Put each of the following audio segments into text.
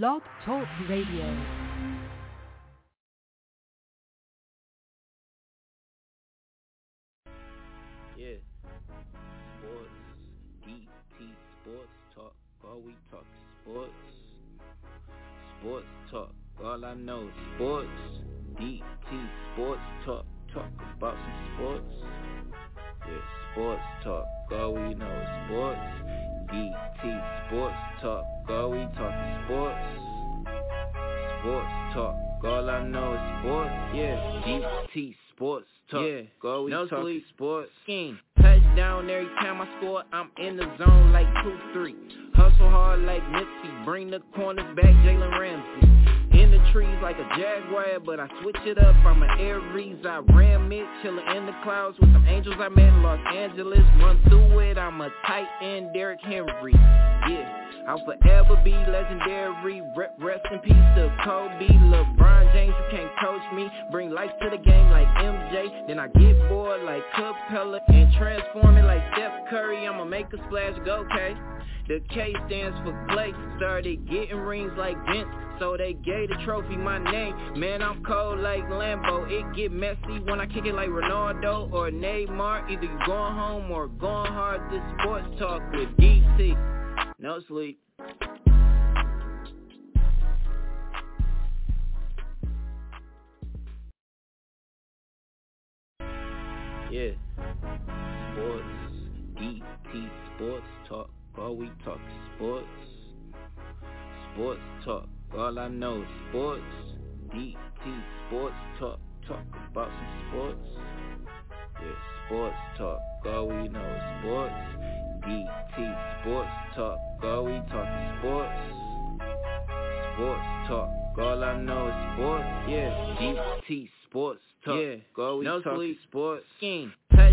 Blog Talk Radio. Yeah. Sports. DT Sports Talk. All we talk sports. Sports Talk. All I know is sports. DT Sports Talk. Talk about some sports. Yeah, sports talk. All we know is sports. DT Sports Talk. All we talk sports. Sports talk. All I know is sports. Yeah, DT Sports Talk. Yeah, all we no talk sleep. sports. Scheme. Touchdown every time I score, I'm in the zone like 2-3. Hustle hard like Nipsey, bring the corners back, Jalen Ramsey. The trees like a jaguar, but I switch it up, I'm an Aries. I ram it, chillin' in the clouds with some angels I met in Los Angeles. Run through it, I'm a tight end, Derrick Henry. Yeah. I'll forever be legendary. Rest in peace to Kobe, LeBron James. You can't coach me. Bring life to the game like MJ. Then I get bored like Capela and transform it like Steph Curry. I'ma make a splash, go K. The K stands for Clay. Started getting rings like Vince. So they gave the trophy my name. Man, I'm cold like Lambo. It get messy when I kick it like Ronaldo or Neymar. Either you going home or going hard. This sports talk with DT No sleep. Yeah. Sports. DT Sports Talk. All we talk sports. Sports Talk. All I know is sports. DT Sports Talk. Talk about some sports. Yeah, sports talk. All we know is sports. DT Sports Talk. All we talk sports. Sports talk. All I know is sports. Yeah, DT Sports Talk. Yeah, all we no talk sports. Scheme.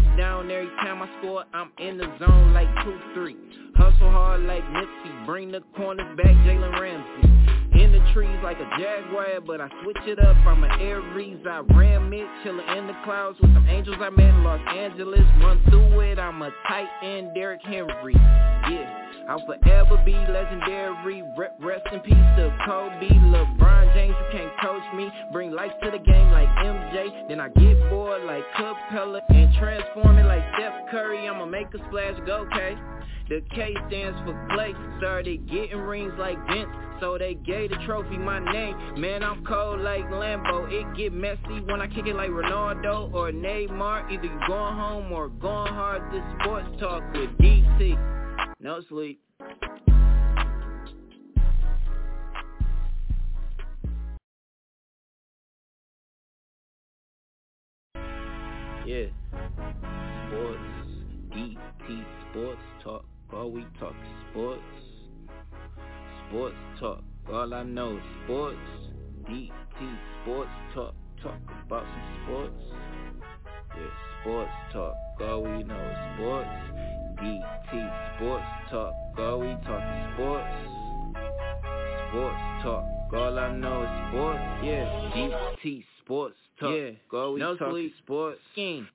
Touchdown every time I score, I'm in the zone like 2-3. Hustle hard like Nipsey, bring the corners back, Jalen Ramsey. In the trees like a jaguar, but I switch it up, I'm an Aries. I ram it, chillin' in the clouds with some angels I met in Los Angeles. Run through it, I'm a tight end, Derrick Henry. Yeah. I'll forever be legendary. Rest in peace to Kobe, LeBron James. You can't coach me. Bring life to the game like MJ. Then I get bored like Capela and transform it like Steph Curry. I'ma make a splash, go K. The K stands for Clay. Started getting rings like Vince. So they gave the trophy my name. Man, I'm cold like Lambo. It get messy when I kick it like Ronaldo or Neymar. Either you going home or going hard. This sports talk with DT. No sleep. Yeah. Sports. DT Sports Talk. All we talk sports. Sports talk. All I know is sports. DT Sports Talk. Talk about some sports. Yeah, sports talk. All we know is sports. DT Sports Talk. All we talk is sports. Sports talk. All I know is sports. Yeah, DT Sports Talk. Yeah, all we no talk sleep. is sports. Scheme.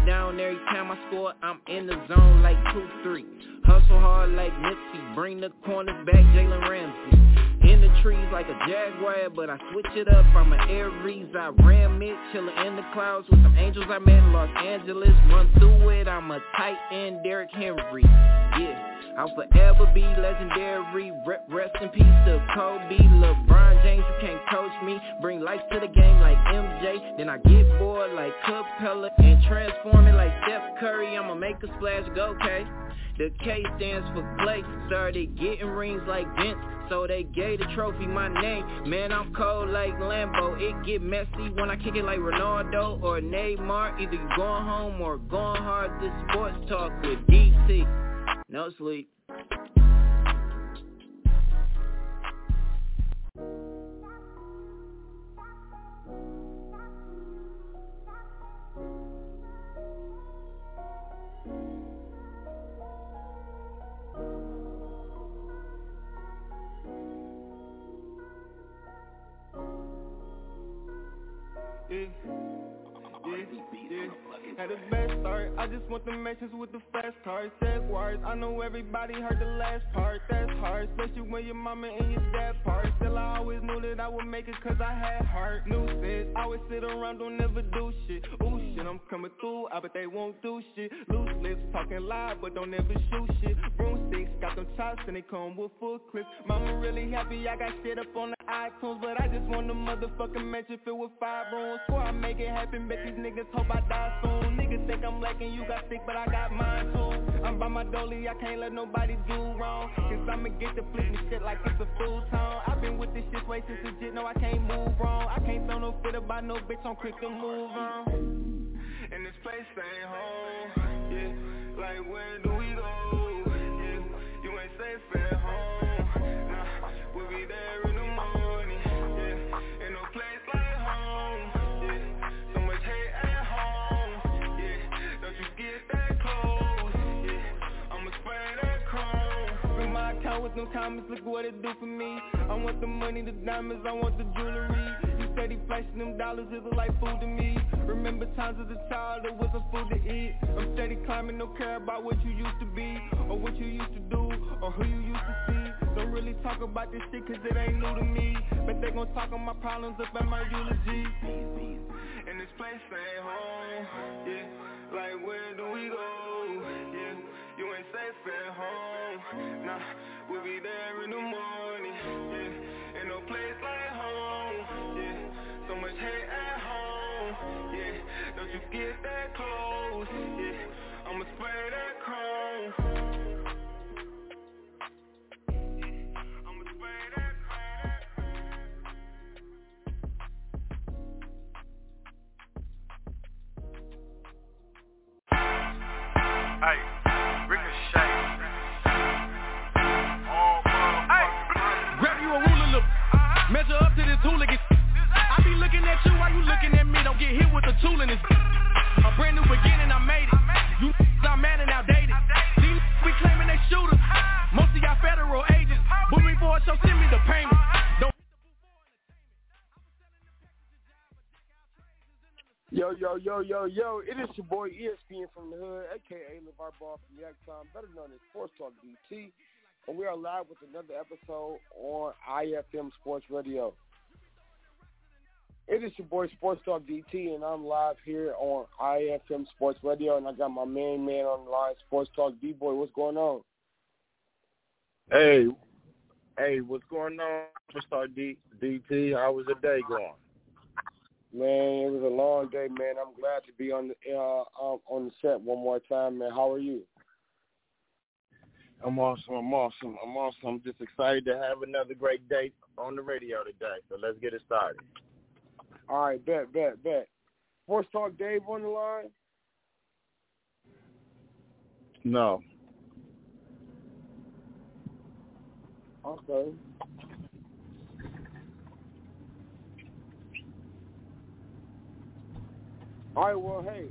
Touchdown every time I score, I'm in the zone like 2-3. Hustle hard like Nipsey, bring the corners back, Jalen Ramsey. In the trees like a jaguar, but I switch it up, I'm an Aries. I ram it, chillin' in the clouds with some angels I met in Los Angeles. Run through it, I'm a tight end, Derrick Henry. Yeah. I'll forever be legendary. Re- Rest in peace to Kobe, LeBron James. You can't coach me. Bring life to the game like MJ. Then I get bored like Capela and transform it like Steph Curry. I'ma make a splash, go K. The K stands for Clay. Started getting rings like Vince. So they gave the trophy my name. Man, I'm cold like Lambo. It get messy when I kick it like Ronaldo or Neymar. Either you going home or going hard. This sports talk with DT No sleep. Had the best start. I just want the matches with the fast cars. Said words. I know everybody heard the last part. That's hard, especially when your mama and your dad part. Still I always knew that I would make it cause I had heart New sense, always sit around, don't never do shit Ooh shit, I'm coming through, I bet they won't do shit Loose lips, talking loud, but don't ever shoot shit Broomsticks, got them chops and they come with full clips Mama really happy, I got shit up on the iTunes But I just want a motherfucking mansion filled with five rooms. Before I make it happen, bet these niggas hope I die soon. Niggas think I'm lacking, you got sick, but I got mine too. I'm by my dolly, I can't let nobody do wrong. Cause I'ma get the flip shit like it's a full time I've been with this shit way since legit, no I can't move wrong. I can't throw no fit about no bitch, I'm quick to move on. And this place ain't home, yeah. Like where do we go, yeah You ain't safe at home, nah We'll be there in the With no comments, look what it do for me. I want the money, the diamonds, I want the jewelry. You steady flashing them dollars, it look like food to me. Remember times as a child, it wasn't food to eat. I'm steady climbing, no care about what you used to be Or what you used to do, or who you used to see. Don't really talk about this shit cause it ain't new to me. But they gon' talk on my problems up at my eulogy. And this place ain't home, yeah. Like where do we go, yeah You ain't safe at home, nah We'll be there in the morning, yeah Ain't no place like home, yeah So much hate at home, yeah Don't you get that close, yeah I'ma spray that chrome. I'ma spray that Hey, at while you looking at me. Don't get hit with tool in this. A brand new beginning, I made it. You mad and outdated. These we claiming they shooters. Most of y'all federal agents. Booming for a show, send me the payment. Yo, yo, yo, yo, yo, it is your boy ESPN from the Hood, aka LeVar Ball from Yak Time, better known as Sports Talk DT, and we are live with another episode on IFM Sports Radio. It is your boy Sports Talk DT, and I'm live here on IFM Sports Radio, and I got my main man on the line, Sports Talk D-Boy. What's going on? Hey, hey, what's going on, Superstar D- DT? How was the day going? Man, it was a long day, man. I'm glad to be on the uh, um, on the set one more time, man. How are you? I'm awesome. I'm awesome. I'm awesome. I'm just excited to have another great day on the radio today. So let's get it started. All right, bet, bet, bet. Sports Talk Dave on the line. No. Okay. All right, well, hey,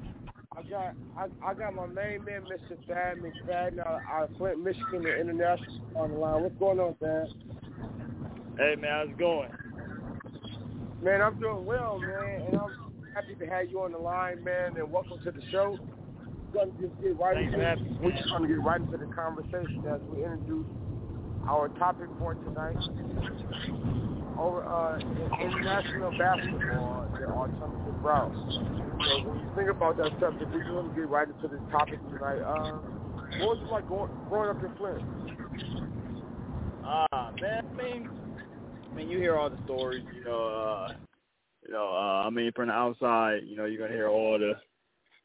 I got I, I got my main man, Mr. Thad McFadden out, out of Flint, Michigan, the international on the line. What's going on, Thad? Hey man, how's it going? Man, I'm doing well, man, and I'm happy to have you on the line, man, and welcome to the show. We're gonna just get right into we're just gonna get right into the conversation as we introduce our topic for tonight. Over uh, in international basketball, the alternative route. So when you think about that subject, we're gonna get right into this topic tonight. Uh, what was it like going, growing up in Flint? Ah, man, I mean, I mean, you hear all the stories, you know, uh, you know, uh, I mean, from the outside, you know, you're gonna hear all the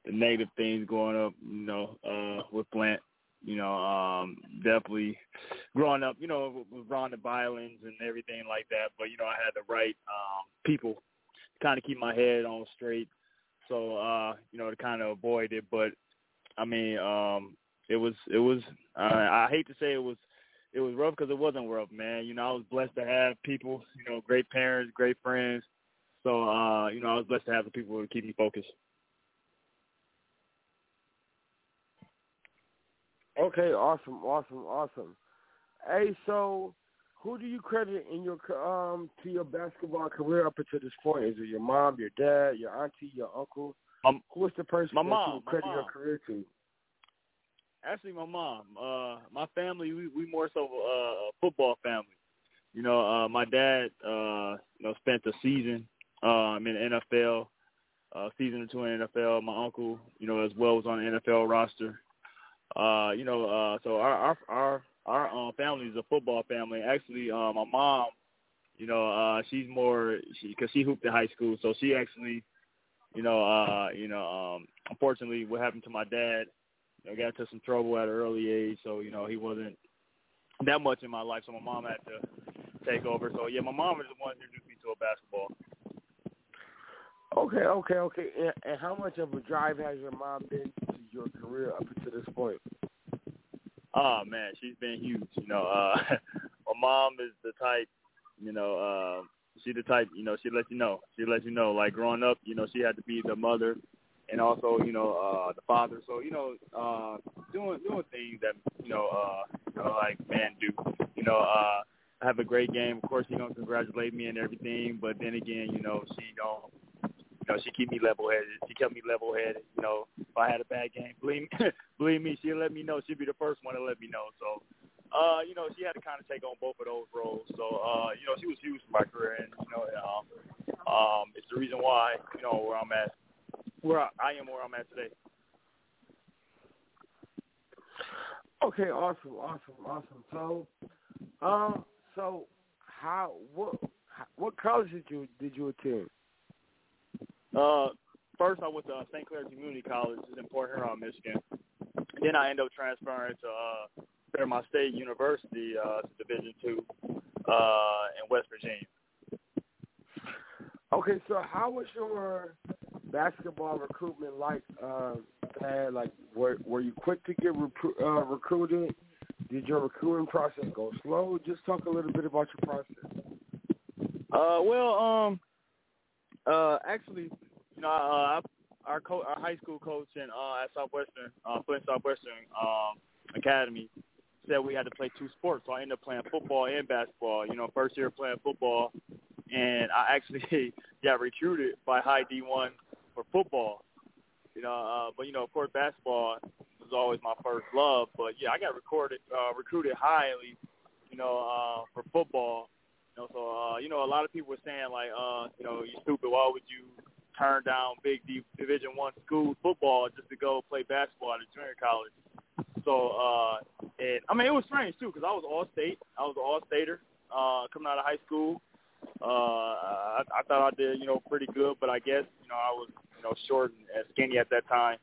the negative things going up, you know, uh, with Flint. You know, um, definitely growing up, you know, with the violence and everything like that. But you know, I had the right um, people to kind of keep my head on straight, so uh, you know, to kind of avoid it. But I mean, um, it was it was. Uh, I hate to say it was it was rough because it wasn't rough, man. You know, I was blessed to have people, you know, great parents, great friends. So, uh, you know, I was blessed to have the people to keep me focused. Okay, awesome, awesome, awesome. Hey, so who do you credit in your um to your basketball career up until this point? Is it your mom, your dad, your auntie, your uncle? Um, Who's the person my mom, you credit your career to? Actually, my mom, uh, my family, we we more so uh, a football family. you know, uh, my dad, uh, you know, spent a season um, in the NFL, uh, season or two in the NFL. My uncle, you know, as well was on the NFL roster. Uh, you know, uh, so our our our our um, family is a football family. Actually, uh, my mom, you know, uh, she's more she because she hooped in high school, so she actually, you know, uh, you know, um, unfortunately, what happened to my dad, you know, got into some trouble at an early age, so you know, he wasn't that much in my life, so my mom had to take over. So yeah, my mom is the one who introduced me to a basketball. Okay, okay, okay. And, and how much of a drive has your mom been to your career up to this point? Oh man, she's been huge. You know, uh my mom is the type, you know, uh she the type, you know, she let you know. She let you know. Like growing up, you know, she had to be the mother and also, you know, uh the father. So, you know, uh doing doing things that, you know, uh you know, like men do. You know, uh I have a great game. Of course, you know, congratulate me and everything, but then again, you know, she don't you know, she keep me level headed. She kept me level headed. You know, if I had a bad game, believe me, believe me, she'll let me know. She'll be the first one to let me know. So, uh, you know, she had to kind of take on both of those roles. So, uh, you know, she was huge for my career, and you know, um, um, it's the reason why you know where I'm at, where I, I am, where I'm at today. Okay, awesome, awesome, awesome. So, um, so how what what college did you did you attend? Uh, first I went to uh, St. Clair Community College in Port Huron, Michigan. Then I ended up transferring to uh, Fairmont State University, uh, Division Two, uh, in West Virginia. Okay, so how was your basketball recruitment like, uh, Thad? Like, were were you quick to get recru- uh, recruited? Did your recruiting process go slow? Just talk a little bit about your process. Uh, well, um, uh, actually, you know, uh, our co- our high school coach in uh, at Southwestern, uh, Flint Southwestern um, Academy, said we had to play two sports. So I ended up playing football and basketball. You know, first year playing football, and I actually got recruited by High D1 for football. You know, uh, but you know, of course, basketball was always my first love. But yeah, I got recorded, uh, recruited highly, you know, uh, for football. You know, so uh, you know, a lot of people were saying like, uh, you know, you stupid. Why would you turn down big D- Division One school football just to go play basketball at a junior college? So, uh, and I mean, it was strange too because I was all state. I was an all stater uh, coming out of high school. Uh, I, I thought I did, you know, pretty good, but I guess you know I was, you know, short and skinny at that time.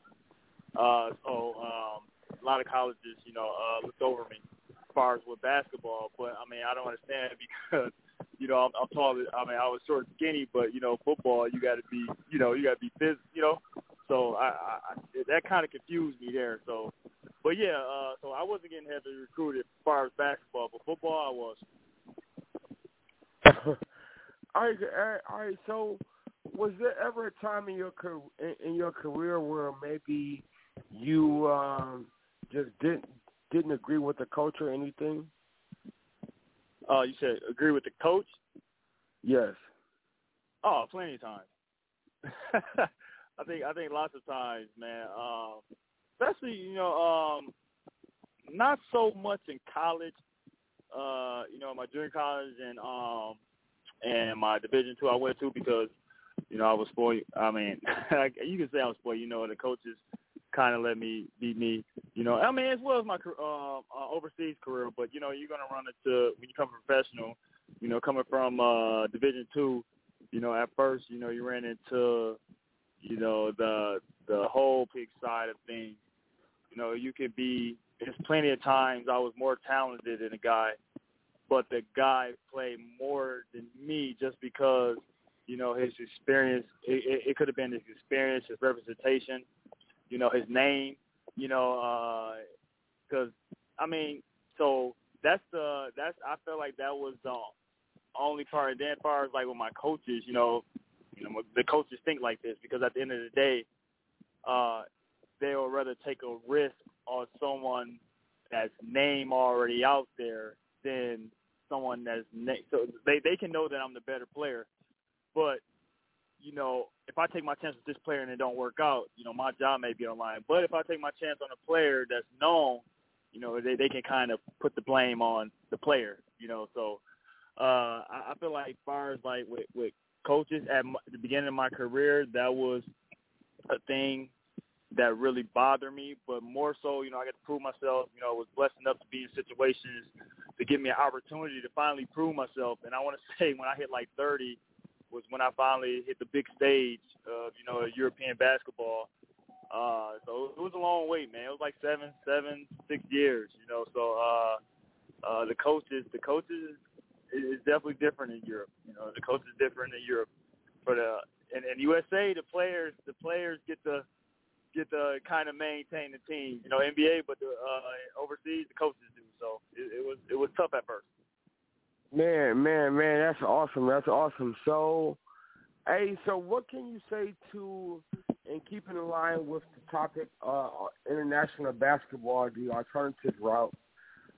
Uh, so um, a lot of colleges, you know, uh, looked over me as far as with basketball. But I mean, I don't understand because you know I'm, I'm tall. I mean, I was short and skinny, but you know, football you got to be, you know, you got to be phys, you know. So I, I, I that kind of confused me there. So, but yeah, uh, so I wasn't getting heavily recruited as far as basketball, but football I was. all right, all right. So, was there ever a time in your in your career where maybe you um, just didn't didn't agree with the coach or anything? Uh, you said agree with the coach? Yes. Oh, plenty of times. I think I think lots of times, man. Um, especially you know, um, not so much in college. Uh, you know, my junior college and um, and my Division two I went to because you know I was spoiled. I mean, you can say I was spoiled. You know, the coaches kind of let me be me. You know, I mean, as well as my uh, uh, overseas career. But you know, you're gonna run into when you come professional. You know, coming from uh, Division two. You know, at first, you know, you ran into, you know, the the whole big side of things. You know, you could be. There's plenty of times I was more talented than a guy, but the guy played more than me just because, you know, his experience. It, it, it could have been his experience, his representation you know, his name, you know, because uh, I mean, so that's the that's I felt like that was the only part. And then as far as like with my coaches, you know, you know, the coaches think like this because at the end of the day, uh, they will rather take a risk on someone that's name already out there than someone that's name. So they they can know that I'm the better player, but you know, if I take my chance with this player and it don't work out, you know, my job may be on line. But if I take my chance on a player that's known, you know, they they can kind of put the blame on the player, you know. So, uh, I, I feel like as far as like with, with coaches at my, the beginning of my career, that was a thing that really bothered me. But more so, you know, I got to prove myself. You know, I was blessed enough to be in situations to give me an opportunity to finally prove myself. And I want to say, when I hit like 30, was when I finally hit the big stage of you know European basketball. Uh, so it was a long wait, man. It was like seven, seven, six years, you know. So uh, uh, the coaches, the coaches is definitely different in Europe. You know, the coach is different in Europe. For the in, in USA, the players, the players get to get to kind of maintain the team. You know, NBA, but the uh, overseas, the coaches do. So it, it was it was tough at first. Man, man, man, that's awesome. That's awesome. So, hey, so what can you say to, and keeping in line with the topic, uh, international basketball, the alternative route?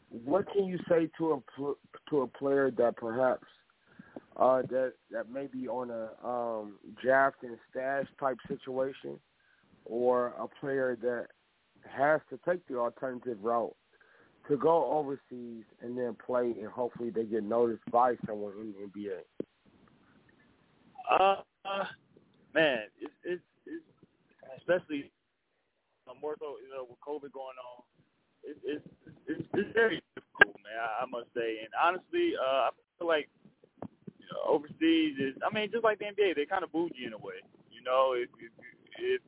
What can you say to a to a player that perhaps uh, that that may be on a um, draft and stash type situation, or a player that has to take the alternative route to go overseas and then play and hopefully they get noticed by someone in the NBA? Uh, uh man, it's, it's, it's especially more so you know with COVID going on, it's it's it's, it's very difficult, man. I, I must say, and honestly, uh, I feel like you know, overseas is. I mean, just like the NBA, they're kind of bougie in a way. You know, if if, if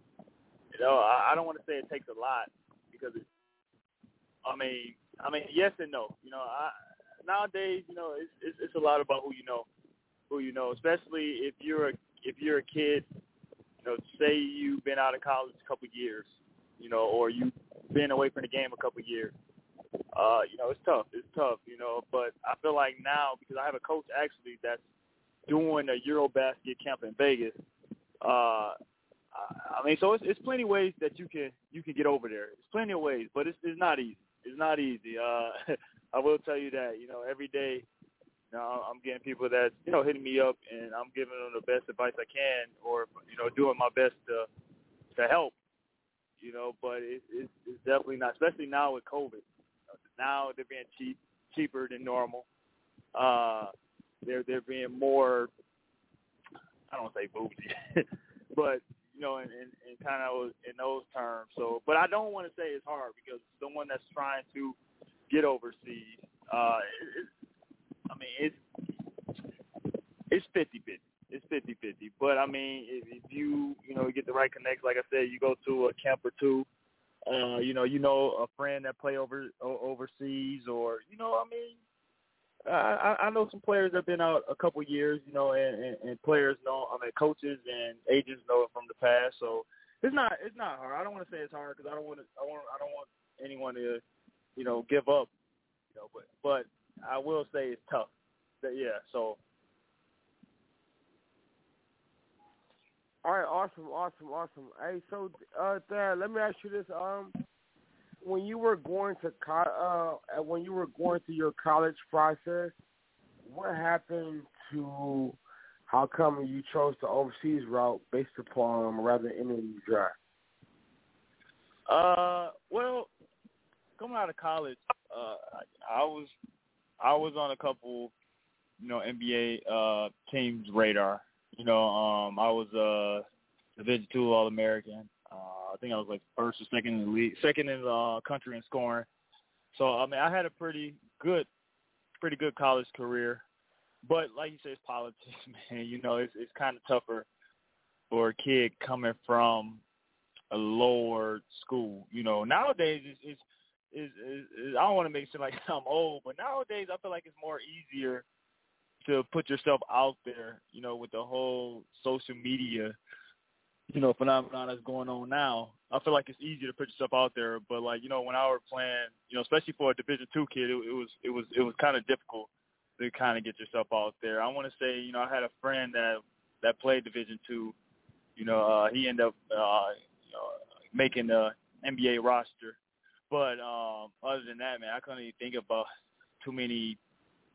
you know, I, I don't want to say it takes a lot because it's. I mean, I mean, yes and no. You know, I, nowadays, you know, it's, it's it's a lot about who you know, who you know. Especially if you're a if you're a kid, you know, say you've been out of college a couple years, you know, or you've been away from the game a couple years. Uh, you know, it's tough. It's tough, you know. But I feel like now because I have a coach actually that's doing a EuroBasket camp in Vegas. Uh, I mean, so it's, it's plenty of ways that you can you can get over there. It's plenty of ways, but it's it's not easy it's not easy. Uh, I will tell you that. You know, every day, you know, I'm getting people that you know hitting me up, and I'm giving them the best advice I can, or you know, doing my best to to help. You know, but it, it's, it's definitely not, especially now with COVID. Now they're being cheap, cheaper than normal. Uh, they're they're being more. I don't say bougie, but you know, and, and, and kind of in those terms. So, but I don't want to say it's hard because someone that's trying to get overseas, uh, it, I mean, it's it's fifty fifty. It's fifty fifty. But I mean, if, if you you know get the right connects, like I said, you go to a camp or two. Uh, you know, you know a friend that play over overseas, or you know, I mean, I, I know some players that have been out a couple years, you know, and, and, and players know, I mean, coaches and agents know it from the past. So it's not it's not hard. I don't want to say it's hard because I don't want to I want I don't want anyone to, you know, give up. You know, but but I will say it's tough. But yeah. So. All right, awesome, awesome, awesome. Hey, so uh, let me ask you this: um, when you were going to co- uh, when you were going through your college process, what happened to how come you chose the overseas route based upon rather than entering the draft? Uh, well, coming out of college, uh, I, was I was on a couple, you know, NBA uh teams radar. You know, um, I was a Division two All American. Uh, I think I was like first or second in the league, second in the uh, country in scoring. So I mean, I had a pretty good, pretty good college career. But like you said, it's politics, man. You know, it's it's kind of tougher for a kid coming from a lower school. You know, nowadays it's it's, it's, it's I don't want to make it like I'm old, but nowadays I feel like it's more easier to put yourself out there. You know, with the whole social media you know, phenomenon that's going on now. I feel like it's easier to put yourself out there, but like you know, when I was playing, you know, especially for a Division two kid, it, it was it was it was kind of difficult to kind of get yourself out there. I want to say, you know, I had a friend that that played Division two. You know, uh, he ended up uh, you know, making the NBA roster, but um, other than that, man, I couldn't even think about too many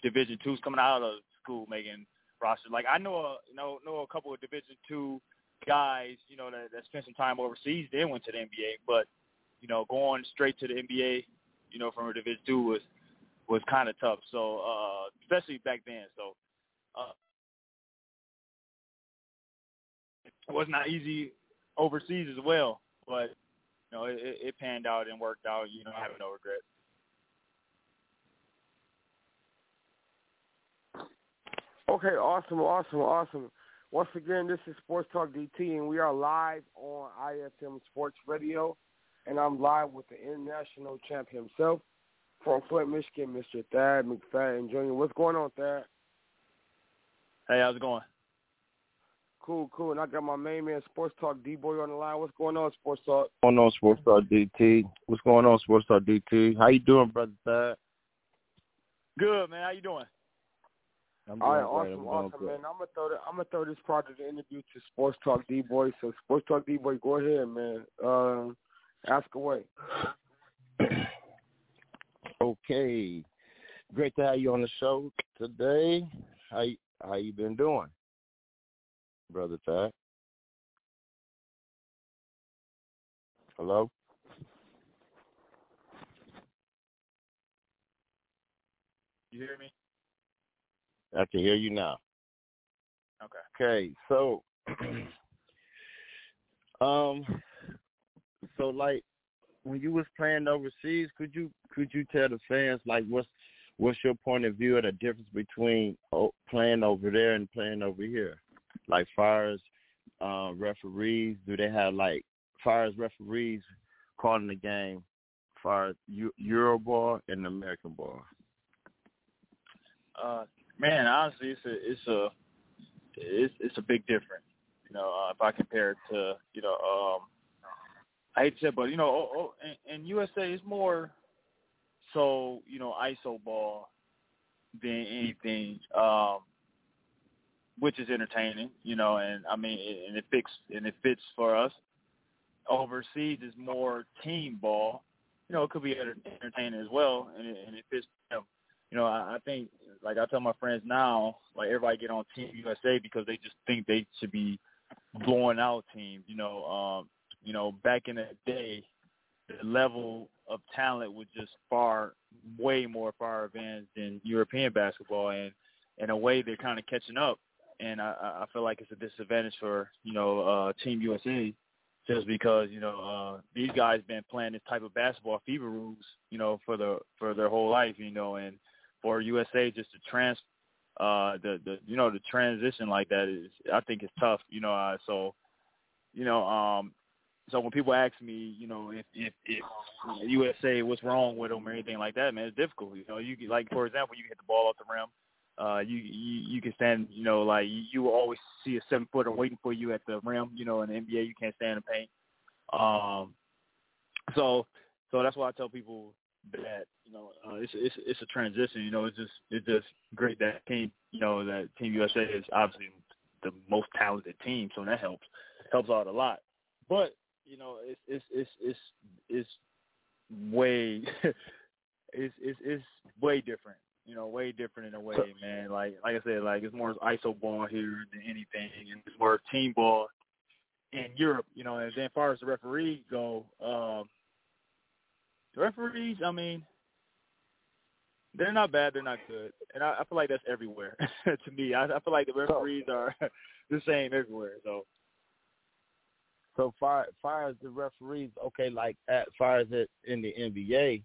Division twos coming out of school making roster. Like I know a you know know a couple of Division two guys, you know, that, that spent some time overseas, they went to the NBA. But you know, going straight to the NBA, you know, from a Division two was was kind of tough. So uh, especially back then. So uh, it was not easy overseas as well, but you know it, it panned out and worked out. You know, I have no regrets. Okay, awesome, awesome, awesome. Once again, this is Sports Talk DT, and we are live on IFM Sports Radio, and I'm live with the international champ himself from Flint, Michigan, Mr. Thad McFadden Jr. What's going on, Thad? Hey, how's it going? Cool, cool. And I got my main man, Sports Talk D-Boy, on the line. What's going on, Sports Talk? What's going on, Sports Talk DT? What's going on, Sports Talk DT? How you doing, brother Thad? Good, man. How you doing? I'm All right, great. awesome, I'm awesome, good. man. I'm gonna throw the, I'm gonna throw this part of the interview to Sports Talk D Boy. So Sports Talk D Boy, go ahead, man. Uh, ask away. Okay, great to have you on the show today. How you, how you been doing, brother Thad? Hello. You hear me? I can hear you now. Okay. Okay, so um so like when you was playing overseas, could you could you tell the fans like what's what's your point of view of the difference between playing over there and playing over here? Like far as uh, referees, do they have like far as referees calling the game, far as Euro ball and American ball? Uh, man, honestly, it's a it's a it's it's a big difference. You know, uh, if I compare it to you know, um, I hate to say, it, but you know, oh, oh, in, in USA, it's more so you know ISO ball than anything, um, which is entertaining. You know, and I mean, and it fits and it fits for us. Overseas is more team ball. You know, it could be entertaining as well, and it, and it fits you know, I, I think like I tell my friends now, like everybody get on Team USA because they just think they should be blowing out teams. You know, um, you know, back in the day, the level of talent was just far, way more far advanced than European basketball, and in a way they're kind of catching up. And I, I feel like it's a disadvantage for you know uh, Team USA just because you know uh, these guys been playing this type of basketball FIBA rules, you know, for the for their whole life, you know, and for USA just to trans uh the the you know the transition like that is I think it's tough you know uh, so you know um so when people ask me you know if if if USA what's wrong with them or anything like that man it's difficult you know you can, like for example you hit the ball off the rim uh you you you can stand you know like you, always see a seven footer waiting for you at the rim you know in the NBA you can't stand in the paint. Um so so that's why I tell people that you know uh, it's it's it's a transition. You know, it's just it's just great that team. You know that Team USA is obviously the most talented team, so that helps helps out a lot. But you know, it's it's it's it's it's way it's it's it's way different. You know, way different in a way, man. Like like I said, like it's more ISO ball here than anything, and it's more team ball in Europe. You know, and then as far as the referees go. um the referees, I mean, they're not bad. They're not good, and I, I feel like that's everywhere. to me, I, I feel like the referees are the same everywhere. So, So far, far as the referees, okay, like as far as it in the NBA,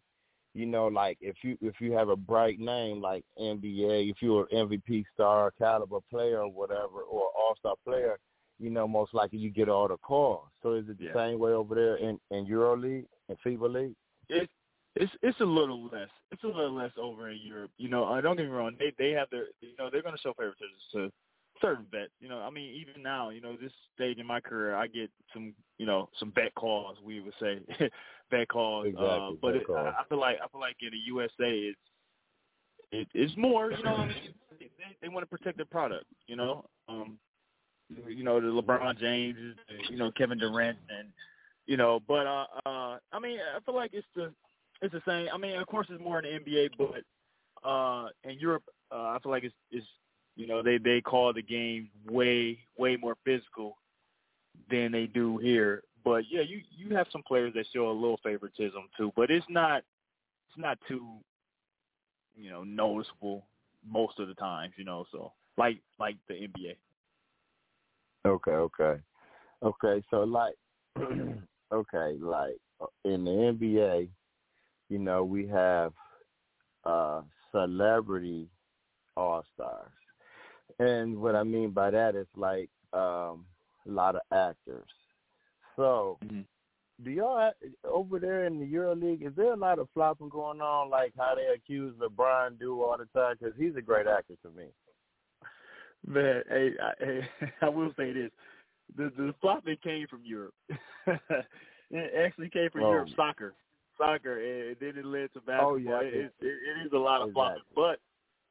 you know, like if you if you have a bright name like NBA, if you're an MVP star caliber player or whatever, or All Star player, you know, most likely you get all the calls. So is it the Yeah. same way over there in in EuroLeague and FIBA League? It's it's it's a little less. It's a little less over in Europe. You know, uh, don't get me wrong. They they have their you know they're going to show favoritism to certain vets. You know, I mean even now, you know, this stage in my career, I get some you know some vet calls. We would say vet calls. uh, but vet it, calls. I, I feel like I feel like in the USA, it's it, it's more. You know, what I mean they, they want to protect their product. You know, um, you know the LeBron James, you know Kevin Durant, and you know, but uh, uh, I mean, I feel like it's the it's the same. I mean, of course, it's more in the NBA, but uh, in Europe, uh, I feel like it's, it's you know they they call the game way way more physical than they do here. But yeah, you you have some players that show a little favoritism too, but it's not it's not too you know, noticeable most of the times, you know, so like like the NBA. Okay, okay. Okay, so like okay, like in the NBA, you know, we have uh celebrity all stars. And what I mean by that is like um a lot of actors. So mm-hmm. do y'all over there in the EuroLeague? Is there a lot of flopping going on, like how they accuse LeBron do all the time? Because he's a great actor to me. Man, hey, I, hey, I will say this: the the flopping came from Europe. it actually came from oh. Europe soccer, soccer, and then it led to basketball. Oh, yeah, it, it, it is a lot of exactly. flopping, but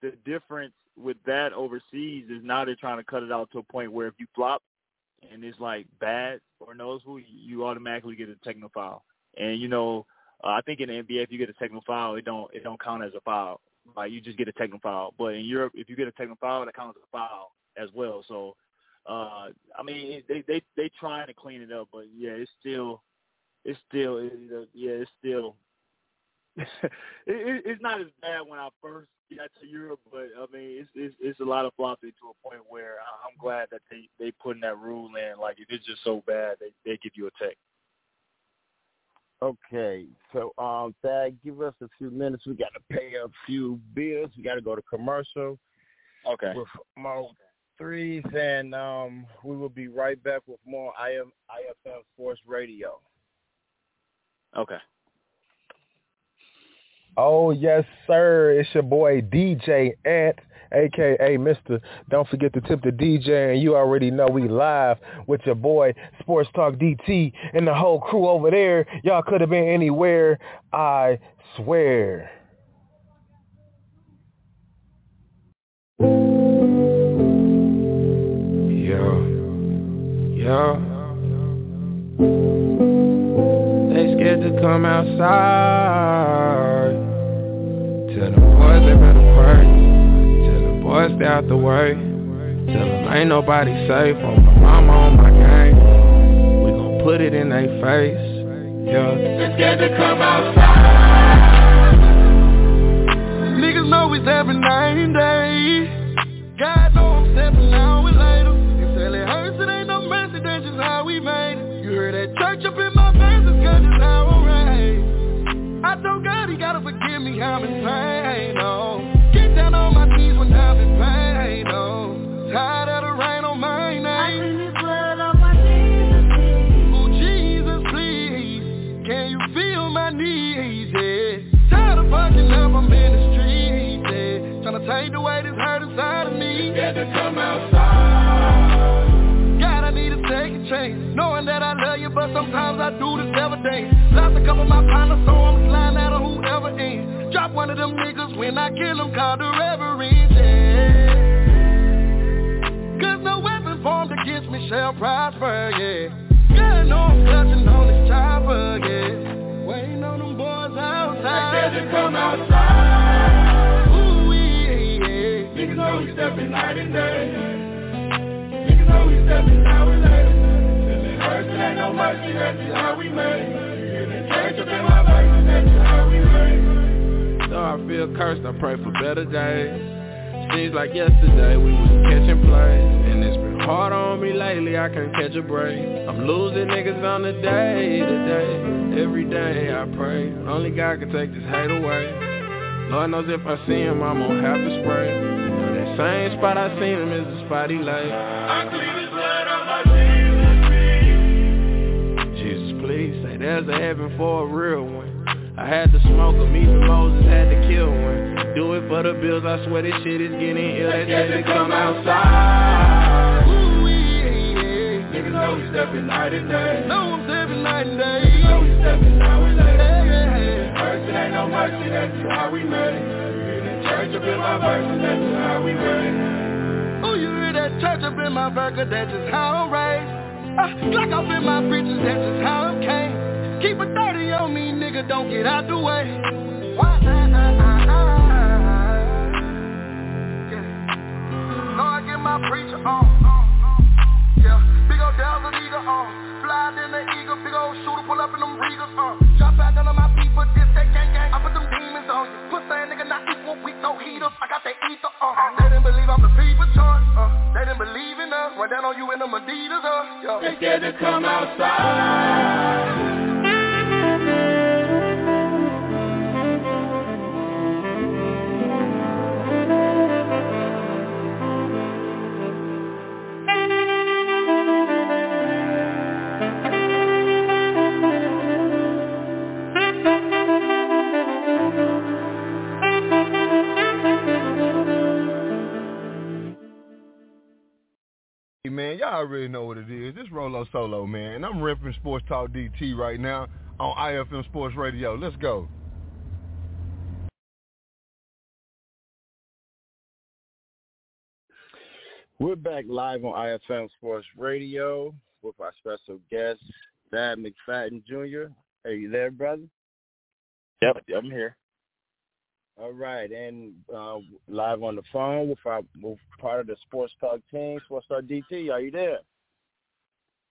the difference with that overseas is now they're trying to cut it out to a point where if you flop and it's like bad or noticeable, you automatically get a technical foul. And you know, uh, I think in the NBA, if you get a technical foul, it don't it don't count as a foul. Like you just get a technical foul. But in Europe, if you get a technical foul, that counts as a foul as well. So, uh, I mean, they they they trying to clean it up, but yeah, it's still it's still yeah, it's still it, it's not as bad when I first got to Europe, but I mean, it's it's, it's a lot of flopping to a point where I'm glad that they they putting that rule in. Like if it's just so bad, they they give you a tech. Okay, so um, Thad, give us a few minutes. We got to pay a few bills. We got to go to commercial. Okay. With more threes, and um, we will be right back with more IM, IFM Sports Radio. Okay. Oh yes, sir. It's your boy DJ Ant, aka Mister. Don't forget to tip the DJ, and you already know we live with your boy Sports Talk DT and the whole crew over there. Y'all could have been anywhere, I swear. Yeah. They scared to come outside. Tell them boys they better pray. Tell them boys stay out the way. Tell them ain't nobody safe on my mama on my game. We gon' put it in their face. Yeah. They scared to come outside. Niggas know we stepping night and day. Raised. I told God he gotta forgive me, I'm in when I kill them, call the reverend, yeah. Cause no weapon formed against me shall prosper, yeah. Know I'm clutching on this chopper, yeah. Waiting on them boys outside. They to come outside. Ooh, yeah, yeah. Niggas know we stepping night and day. Niggas know we stepping now and later. Till it hurts, it ain't no mercy, that's just how we made it. Church up in my face, that's just how we made it. I feel cursed, I pray for better days. Seems like yesterday we was catching plays And it's been hard on me lately, I can't catch a break. I'm losing niggas on the day to day. Every day I pray, only God can take this hate away. Lord knows if I see him, I'm gonna have to spray. But that same spot I seen him is the spot he lay. I clean his blood on my Jesus, Jesus please, say there's a heaven for a real one I had to smoke him, even Moses had to kill one. Do it for the bills, I swear this shit is getting ill. They scared to come outside. Ooh, yeah, yeah. Niggas know we stepping night and day. Know I'm stepping night and day. Niggas know we stepping now and. First it ain't no mercy, that's just how we made it. Church up in my verse, that's just how we made it. Oh, you hear that church up in my burger, that's just how I'm raised. Uh, Glock off in my breeches, that's just how I'm came Keep a 30 on me, nigga, don't get out the way Why, uh, uh, uh, uh. my preacher on. Yeah, big ol' devil eagle on. Fly in the eagle, big ol' shooter pull up in them Regals on. Drop out none of my people, this that gang gang. I put them demons on you. Pussy nigga not equal, we eat up, I got the ether, uh. They didn't believe I'm the people's choice, uh. They didn't believe in us, run down on you in the Adidas, uh. Yo. They scared to come outside. Man. Y'all already know what it is. This Rolo Solo, man. And I'm repping Sports Talk DT right now on IFM Sports Radio. Let's go. We're back live on IFM Sports Radio with our special guest, Thad McFadden Jr. Are you there, brother? Yep, I'm here. All right, and uh, live on the phone with our with part of the Sports Talk team, Sports Talk DT. Are you there?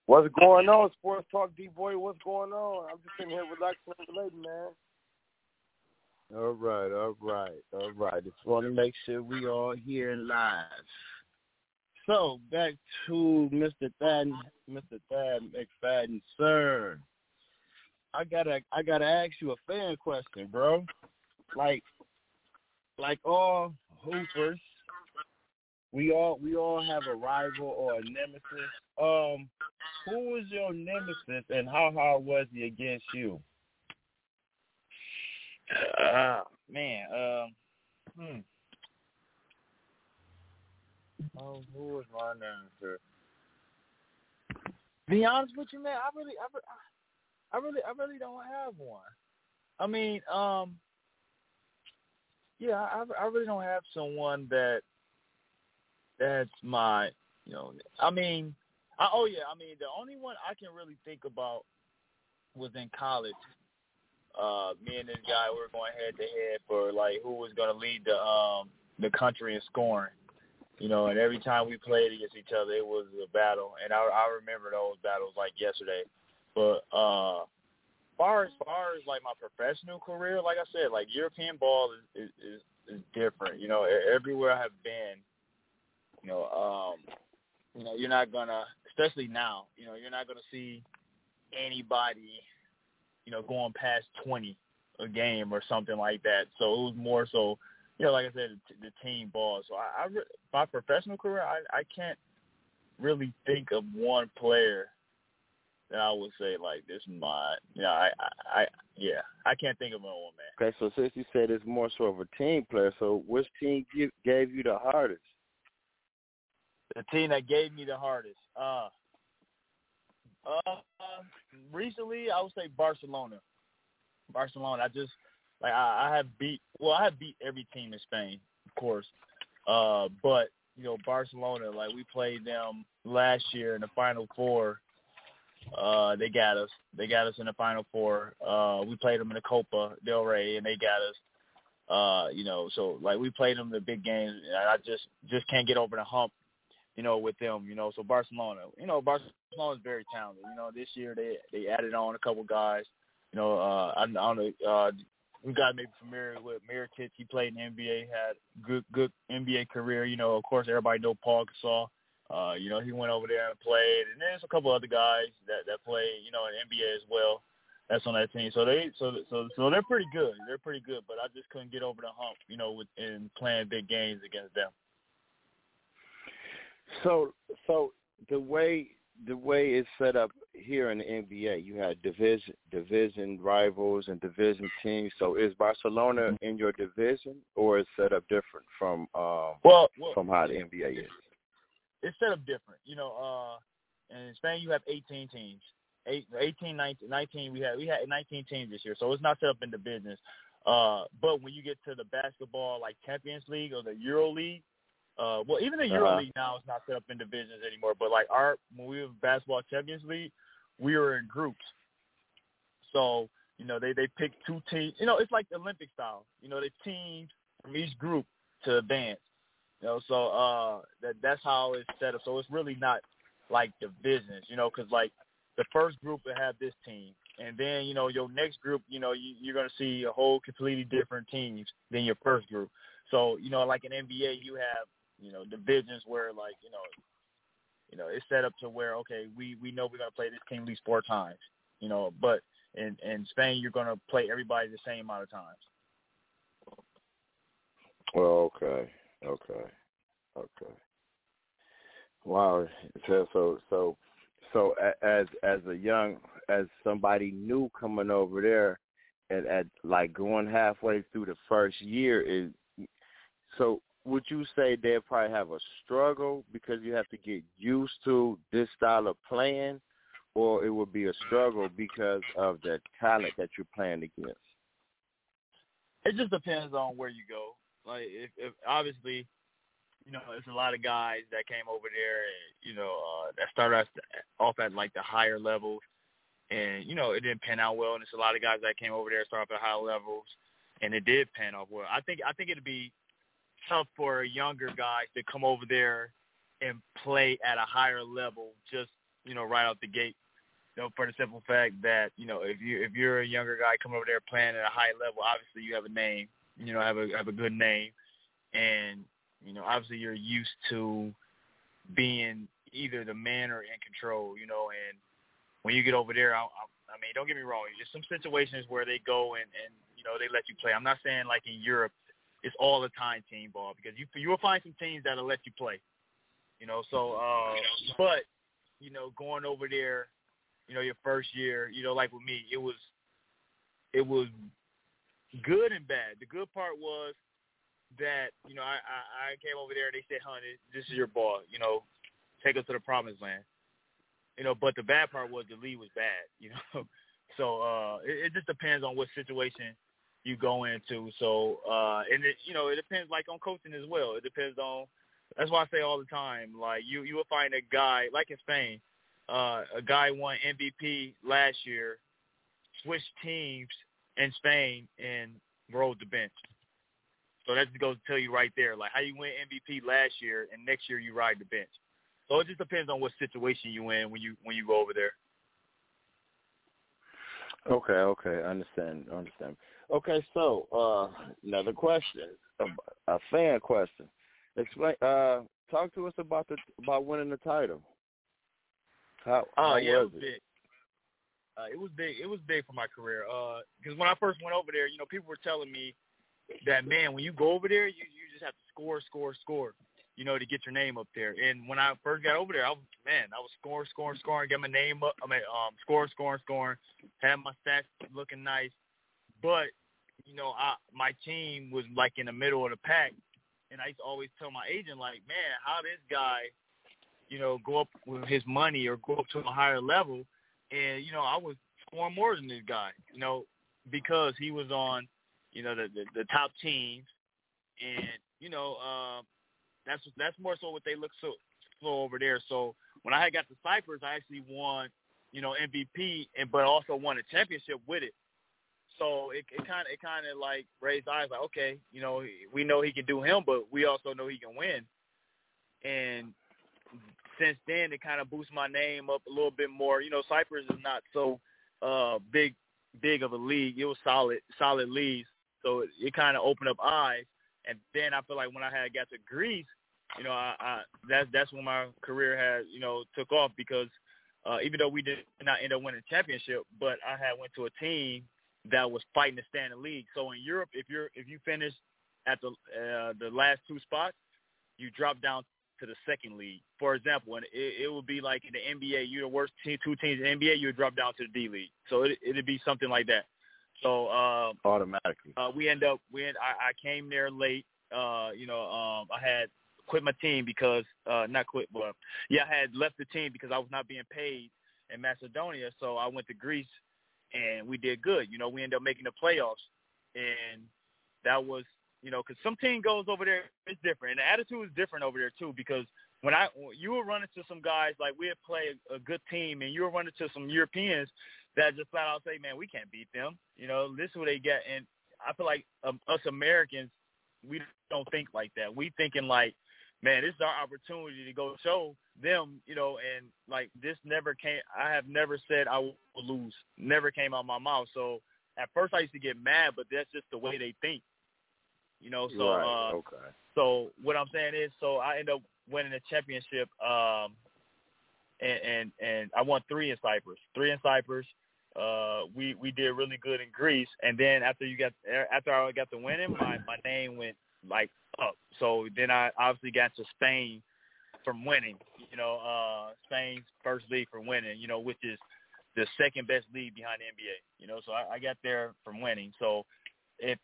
What's going on, Sports Talk D boy? What's going on? I'm just sitting here relaxing relating, man. All right, all right, all right. Just want to make sure we all here and live. So back to Mr. Thad, Mr. Thad McFadden, sir. I gotta, I gotta ask you a fan question, bro. Like, like all hoopers, we all we all have a rival or a nemesis. Um, who was your nemesis and how hard was he against you? Uh, man, um, hmm. Oh, who was my nemesis? Be honest with you, man. I really, I, I really, I really don't have one. I mean, um, yeah, I, I really don't have someone that that's my, you know, I mean, I, oh yeah, I mean, the only one I can really think about was in college. Uh, me and this guy we were going head to head for like who was going to lead the um the country in scoring. You know, and every time we played against each other, it was a battle, and I I remember those battles like yesterday. But uh, far as far as like my professional career, like I said, like European ball is is, is different. You know, everywhere I have been, you know, um, you know, you're not gonna, especially now, you know, you're not gonna see anybody, you know, going past 20 a game or something like that. So it was more so, you know, like I said, the, team ball. So I, I my professional career, I, I can't really think of one player that I would say like this is my yeah I, I I yeah I can't think of one man. Okay, so since you said it's more so of a team player, so which team give, gave you the hardest? The team that gave me the hardest. Uh, uh, recently I would say Barcelona. Barcelona. I just like I, I have beat well I have beat every team in Spain, of course. Uh, but you know Barcelona, like we played them last year in the Final Four uh, they got us. They got us in the Final Four. Uh, we played them in the Copa del Rey, and they got us. Uh, you know, so like we played them the big games, and I just just can't get over the hump. You know, with them. You know, so Barcelona. You know, Barcelona is very talented. You know, this year they they added on a couple guys. You know, uh, I, I don't know. Uh, we got maybe familiar with Mirotic. He played in the NBA, had good good NBA career. You know, of course, everybody know Paul Gasol. Uh, you know, he went over there and played, and there's a couple other guys that that play, you know, in NBA as well. That's on that team. So they, so so so they're pretty good. They're pretty good, but I just couldn't get over the hump, you know, with in playing big games against them. So so the way the way it's set up here in the NBA, you had division division rivals and division teams. So is Barcelona mm-hmm. in your division, or is set up different from um, well, well from how the NBA is? It's set up different. You know, uh, in Spain you have 18 teams. Eight, 18, 19, 19, we had we had 19 teams this year, so it's not set up in the business. Uh, but when you get to the basketball like Champions League or the Euro League, uh, well, even the Euro uh-huh. League now is not set up in divisions anymore. But like our when we were basketball Champions League, we were in groups. So you know they they pick two teams. You know it's like the Olympic style. You know they teams from each group to advance. You know, so uh, that that's how it's set up. So it's really not like the business, you know, because like the first group will have this team, and then you know your next group, you know, you, you're gonna see a whole completely different teams than your first group. So you know, like in NBA, you have you know divisions where like you know, you know it's set up to where okay, we we know we're gonna play this team at least four times. You know, but in in Spain, you're gonna play everybody the same amount of times. Well, okay, okay, okay. Wow. So so so so as as a young as somebody new coming over there, and at like going halfway through the first year is so would you say they'll probably have a struggle because you have to get used to this style of playing or it would be a struggle because of the talent that you're playing against? It just depends on where you go. Like if, if obviously, you know, there's a lot of guys that came over there, and, you know, uh, that started off at like the higher levels, and you know, it didn't pan out well. And there's a lot of guys that came over there started off at higher levels, and it did pan off well. I think I think it'd be tough for younger guys to come over there and play at a higher level, just you know, right out the gate. You know, for the simple fact that you know, if you if you're a younger guy come over there playing at a high level, obviously you have a name, you know, have a have a good name, and you know, obviously you're used to being either the man or in control, you know, and when you get over there, I, I, I mean, don't get me wrong, there's some situations where they go and and you know they let you play. I'm not saying like in Europe, it's all the time team ball because you you will find some teams that'll let you play, you know. So, uh, but you know, going over there, you know, your first year, you know, like with me, it was it was good and bad. The good part was that you know I, I I came over there and they said, "Honey, this is your ball. You know, take us to the promised land." You know, but the bad part was the lead was bad. You know, so uh, it, it just depends on what situation you go into. So uh, and it you know it depends like on coaching as well. It depends on. That's why I say all the time, like you you will find a guy like in Spain, uh, a guy won MVP last year, switched teams in Spain and rode the bench. So that just goes to tell you right there, like how you win MVP last year and next year you ride the bench. So it just depends on what situation you in when you when you go over there. Okay, okay, I understand, I understand. Okay, so uh another question, a, a fan question. Explain, uh, talk to us about the about winning the title. How, oh how yeah, was it. Uh, it was big. It was big for my career. Because uh, when I first went over there, you know, people were telling me that man, when you go over there, you you just have to score, score, score, you know, to get your name up there. And when I first got over there, I was man, I was scoring, scoring, scoring, get my name up. I mean, um, scoring, scoring, scoring, had my stats looking nice. But you know, I my team was like in the middle of the pack, and I used to always tell my agent like, man, how this guy, you know, go up with his money or go up to a higher level, and you know, I was scoring more than this guy, you know, because he was on you know, the, the, the top teams. And, you know, uh, that's that's more so what they look so slow over there. So when I had got the Cyprus, I actually won, you know, MVP, and but also won a championship with it. So it it kind of it kind of like raised eyes, like okay, you know, we know he can do him, but we also know he can win. And since then, it kind of boosted my name up a little bit more. You know, Cyprus is not so uh big big of a league. It was solid solid leagues, so it, it kind of opened up eyes. And then I feel like when I had got to Greece, you know, I, I that's that's when my career had you know took off because uh, even though we did not end up winning a championship, but I had went to a team that was fighting to stay in the league. So in Europe, if you're if you finish at the uh, the last two spots, you drop down to the second league. For example, and it, it would be like in the NBA, you're the worst team, two teams in the NBA, you would drop down to the D League. So it, it'd be something like that. So uh, automatically, uh, we end up we end, I, I came there late. Uh, you know, um, I had quit my team because uh, not quit, but yeah, I had left the team because I was not being paid in Macedonia. So I went to Greece, and we did good. You know, we ended up making the playoffs, and that was you know because some team goes over there, it's different, and the attitude is different over there too because when I you were running to some guys like we had played a good team, and you were running to some Europeans that just flat out say, man, we can't beat them. You know, this is what they get. And I feel like um, us Americans, we don't think like that. We thinking like, man, this is our opportunity to go show them, you know, and like this never came. I have never said I will lose. Never came out of my mouth. So at first I used to get mad, but that's just the way they think. You know, so right. uh, okay. so what I'm saying is, so I end up winning the championship, um, and and and I won three in Cyprus, three in Cyprus. Uh, we we did really good in Greece, and then after you got after I got the winning, my my name went like up. So then I obviously got to Spain from winning. You know, uh, Spain's first league for winning. You know, which is the second best league behind the NBA. You know, so I, I got there from winning. So if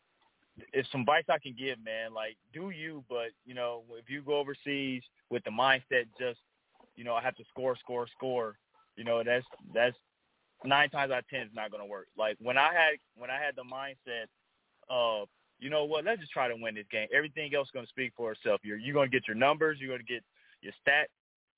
if some advice I can give, man, like do you, but you know, if you go overseas with the mindset just, you know, I have to score, score, score, you know, that's that's nine times out of ten is not gonna work. Like when I had when I had the mindset of, you know what, let's just try to win this game. Everything else is gonna speak for itself. You're you're gonna get your numbers, you're gonna get your stats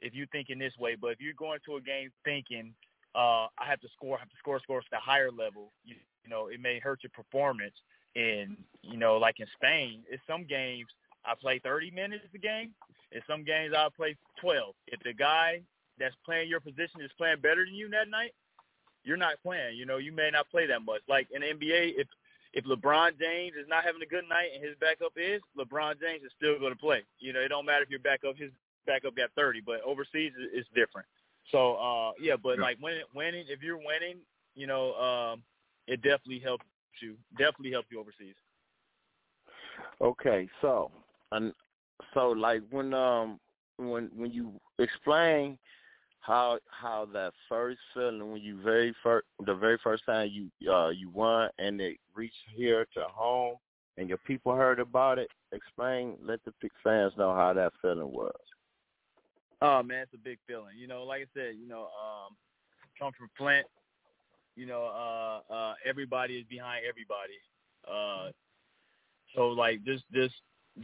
if you think in this way. But if you're going to a game thinking, uh, I have to score, I have to score, score at a higher level, you, you know, it may hurt your performance in you know like in Spain, in some games I play 30 minutes a game. In some games I'll play 12. If the guy that's playing your position is playing better than you that night, you're not playing. You know, you may not play that much. Like in the NBA, if if LeBron James is not having a good night and his backup is, LeBron James is still going to play. You know, it don't matter if your backup his backup got 30, but overseas it's different. So uh yeah, but like when winning, if you're winning, you know, um, it definitely helps you. Definitely help you overseas. Okay, so and so like when um when when you explain how how that first feeling when you very first the very first time you uh you won and it reached here to home and your people heard about it explain let the fans know how that feeling was oh man it's a big feeling you know like i said you know um come from flint you know, uh, uh, everybody is behind everybody. Uh, so like just just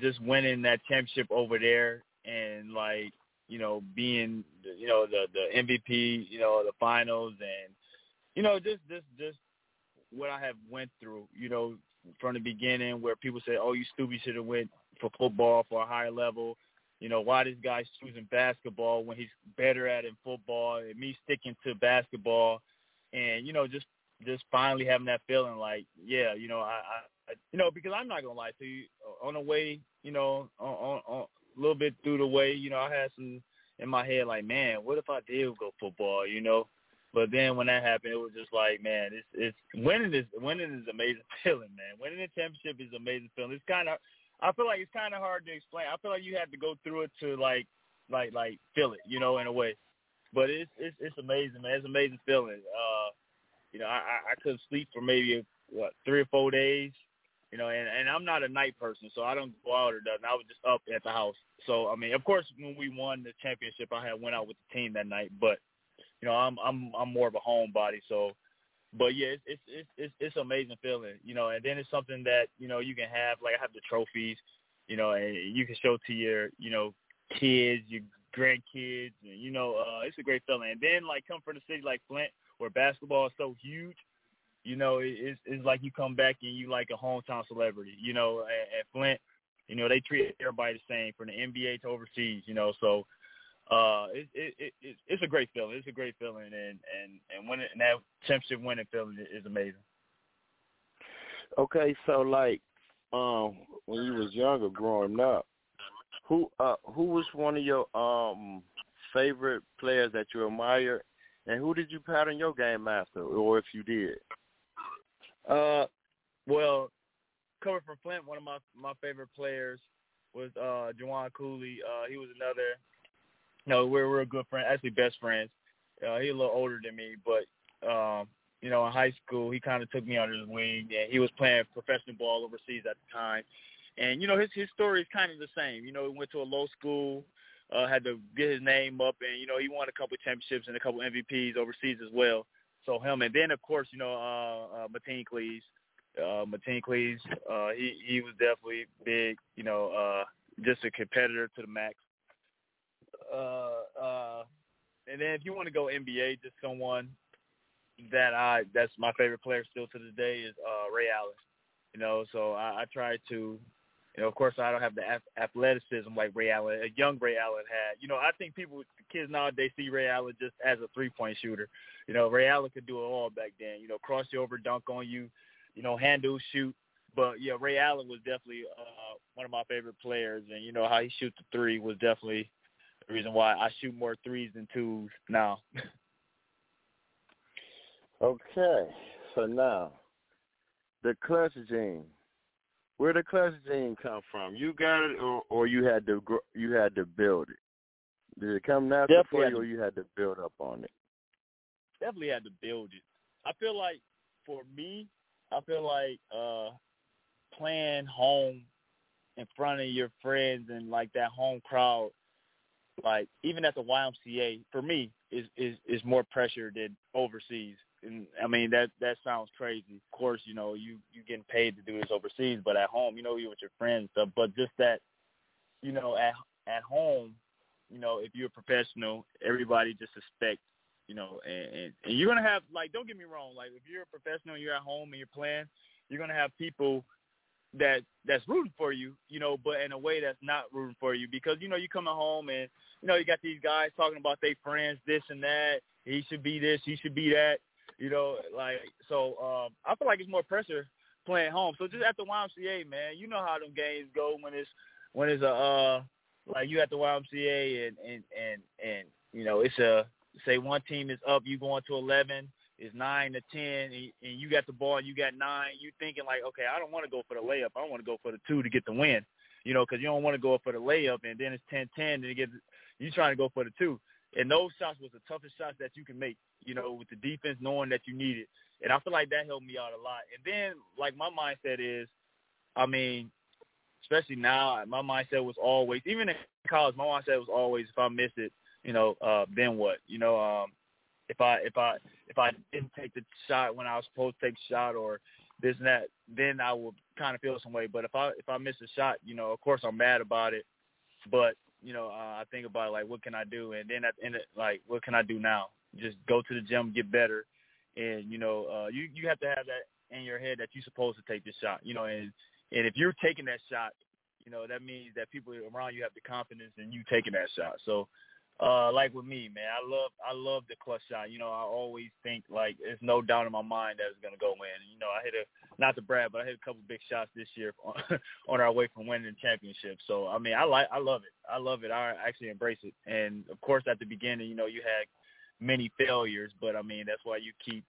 just winning that championship over there and like you know being you know the the MVP, you know the finals and you know just just just what I have went through, you know, from the beginning where people say, "Oh, you stupid should have went for football for a higher level." You know, why this guy's choosing basketball when he's better at in football, and me sticking to basketball and you know just just finally having that feeling like yeah you know I, I you know because I'm not gonna lie to you on the way you know on, on, on a little bit through the way you know I had some in my head like man what if I did go football you know? But then when that happened it was just like man it's it's winning is winning is amazing feeling man. Winning the championship is amazing feeling. It's kind of I feel like it's kind of hard to explain. I feel like you have to go through it to like like like feel it you know in a way but it's it's it's amazing, man. It's an amazing feeling. Uh, you know, I I couldn't sleep for maybe what three or four days. You know, and and I'm not a night person, so I don't go out or nothing. I was just up at the house. So I mean, of course, when we won the championship, I had went out with the team that night. But you know, I'm I'm I'm more of a homebody, so. But yeah, it's it's it's it's, it's amazing feeling, you know. And then it's something that you know you can have. Like I have the trophies, you know, and you can show to your you know kids, your grandkids, and you know, uh, it's a great feeling. And then like come from a city like Flint, where basketball is so huge, you know, it, it's it's like you come back and you like a hometown celebrity. You know, at, at Flint, you know, they treat everybody the same from the NBA to overseas. You know, so uh, it, it, it it's a great feeling. It's a great feeling, and and and when and that championship winning feeling is amazing. Okay, so like um when you was younger growing up, who uh who was one of your um favorite players that you admire, and who did you pattern your game after, or if you did? Uh, well, coming from Flint, one of my my favorite players was uh Juwan Cooley. Uh, he was another. no, we're we're good friend, actually best friends. Uh, he's a little older than me, but um, you know, in high school, he kind of took me under his wing, and he was playing professional ball overseas at the time. And you know his his story is kind of the same. You know, he went to a low school, uh, had to get his name up, and you know he won a couple of championships and a couple of MVPs overseas as well. So him, and then of course you know uh, uh, Mateen. Uh, Mateen uh, he he was definitely big. You know, uh, just a competitor to the max. Uh, uh, and then if you want to go NBA, just someone that I that's my favorite player still to this day is uh, Ray Allen. You know, so I, I try to of course, I don't have the athleticism like Ray Allen, a young Ray Allen had. You know, I think people, kids nowadays see Ray Allen just as a three-point shooter. You know, Ray Allen could do it all back then. You know, cross you over, dunk on you, you know, handle, shoot. But yeah, Ray Allen was definitely uh, one of my favorite players, and you know how he shoots the three was definitely the reason why I shoot more threes than twos now. okay, so now the clutch gene. Where the clutch gene come from? You got it, or, or you had to grow, you had to build it. Did it come natural definitely for you, or you had to build up on it? Definitely had to build it. I feel like for me, I feel like uh playing home in front of your friends and like that home crowd, like even at the YMCA, for me is is is more pressure than overseas. And I mean that that sounds crazy. Of course, you know you you getting paid to do this overseas, but at home, you know you're with your friends stuff. But just that, you know, at at home, you know, if you're a professional, everybody just expects you know, and, and, and you're gonna have like don't get me wrong, like if you're a professional and you're at home and you're playing, you're gonna have people that that's rooting for you, you know, but in a way that's not rooting for you because you know you coming home and you know you got these guys talking about their friends this and that. He should be this, he should be that, you know, like so. um I feel like it's more pressure playing home. So just at the YMCA, man, you know how them games go when it's when it's a uh like you at the YMCA and and and and you know it's a say one team is up, you going to eleven is nine to ten, and, and you got the ball and you got nine, you thinking like, okay, I don't want to go for the layup. I want to go for the two to get the win. You know, because you don't want to go for the layup, and then it's ten ten, and you get you trying to go for the two. And those shots was the toughest shots that you can make. You know, with the defense knowing that you need it, and I feel like that helped me out a lot. And then, like my mindset is, I mean, especially now, my mindset was always, even in college, my mindset was always, if I miss it, you know, uh, then what? You know, um, if I if I if I didn't take the shot when I was supposed to take the shot or this and that, then I would kind of feel some way. But if I if I miss a shot, you know, of course I'm mad about it. But you know, uh, I think about like what can I do, and then at the end, of, like what can I do now? Just go to the gym, get better, and you know, uh, you you have to have that in your head that you're supposed to take this shot. You know, and and if you're taking that shot, you know that means that people around you have the confidence in you taking that shot. So uh, like with me, man, I love I love the clutch shot. You know, I always think like there's no doubt in my mind that it's gonna go in. You know, I hit a not to brag, but I hit a couple big shots this year on, on our way from winning the championship. So I mean, I like I love it. I love it. I actually embrace it. And of course, at the beginning, you know, you had many failures, but I mean that's why you keep.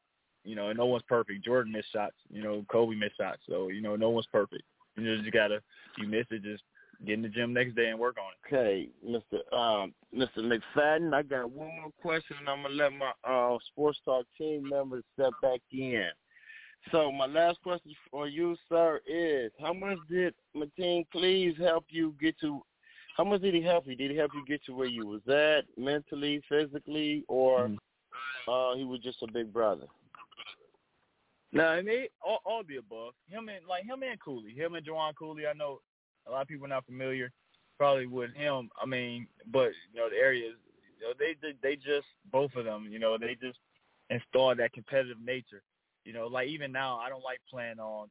You know, no one's perfect. Jordan missed shots. You know, Kobe missed shots. So you know, no one's perfect. You just gotta you miss it, just get in the gym next day and work on it. Okay, Mr. Um, Mr. McFadden, I got one more question, and I'm gonna let my uh, sports talk team members step back in. So my last question for you, sir, is how much did Mateen Cleaves help you get to? How much did he help you? Did he help you get to where you was at mentally, physically, or mm-hmm. uh, he was just a big brother? No, I mean all, all the above. Him and like him and Cooley, him and Juwan Cooley. I know a lot of people are not familiar probably with him. I mean, but you know the areas, you know, they they just both of them, you know, they just installed that competitive nature. You know, like even now, I don't like playing on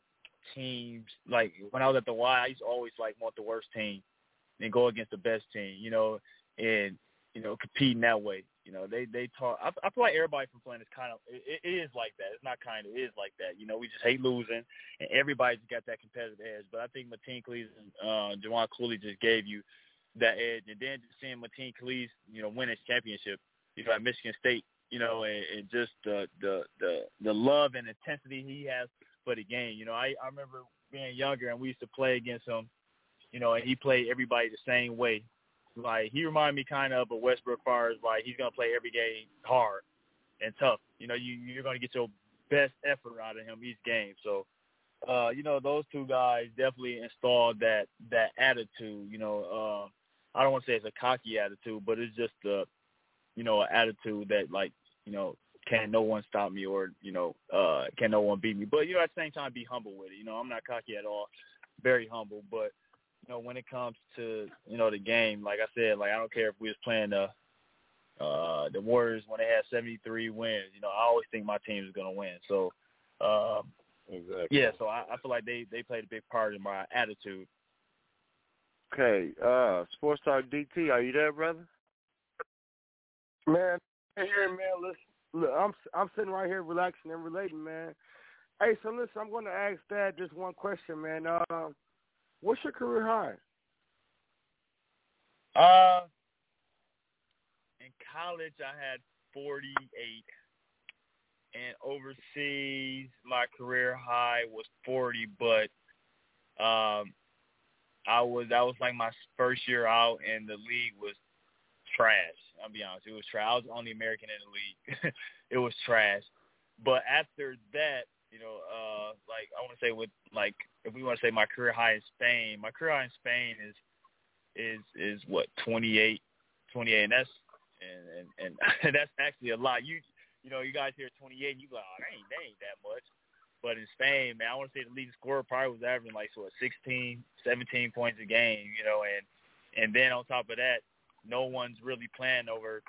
teams. Like when I was at the Y, I used to always like want the worst team and go against the best team. You know, and you know competing that way. You know, they they talk. I, I feel like everybody from playing is kind of it, it is like that. It's not kind of it is like that. You know, we just hate losing, and everybody's got that competitive edge. But I think Mateen Cleaves and uh, Juwan Cooley just gave you that edge, and then just seeing Mateen Cleaves, you know, win his championship, you know, at Michigan State, you know, and, and just the the the the love and intensity he has for the game. You know, I I remember being younger and we used to play against him, you know, and he played everybody the same way. Like he reminded me kind of of Westbrook far as like he's gonna play every game hard and tough. You know, you you're gonna get your best effort out of him each game. So, uh, you know, those two guys definitely installed that that attitude. You know, uh, I don't want to say it's a cocky attitude, but it's just a, you know, an attitude that like, you know, can no one stop me or you know, uh, can no one beat me. But you know, at the same time, be humble with it. You know, I'm not cocky at all, very humble, but you know, when it comes to you know the game, like I said, like I don't care if we was playing the uh, the Warriors when they had 73 wins. You know, I always think my team is going to win. So, um, exactly. yeah. So I, I feel like they they played a big part in my attitude. Okay, uh, Sports Talk DT, are you there, brother? Man, here, man. Listen, look, I'm I'm sitting right here relaxing and relating, man. Hey, so listen, I'm going to ask Thad just one question, man. Uh, what's your career high? Uh, in college, I had 48, and overseas, my career high was 40. But um, I was that was like my first year out, and the league was trash. I'll be honest, it was trash. I was the only American in the league. it was trash. But after that, you know, uh, like I want to say with like if we want to say my career high in Spain, my career high in Spain is is is what 28, 28, and that's and and, and that's actually a lot. You you know, you guys hear 28, and you go, oh, that ain't that ain't that much. But in Spain, man, I want to say the leading scorer probably was averaging like so what 16, 17 points a game, you know, and and then on top of that, no one's really playing over.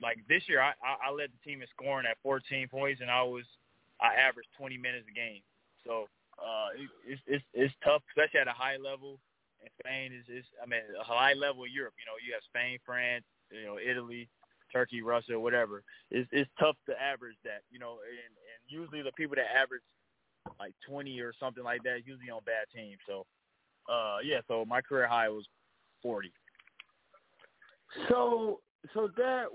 Like this year, I I, I led the team in scoring at 14 points, and I was I averaged 20 minutes a game. So uh, it, it's it's it's tough, especially at a high level. And Spain is is I mean a high level in Europe. You know, you have Spain, France, you know, Italy, Turkey, Russia, whatever. It's it's tough to average that. You know, and and usually the people that average like 20 or something like that usually on bad teams. So uh, yeah, so my career high was 40. So so Thad,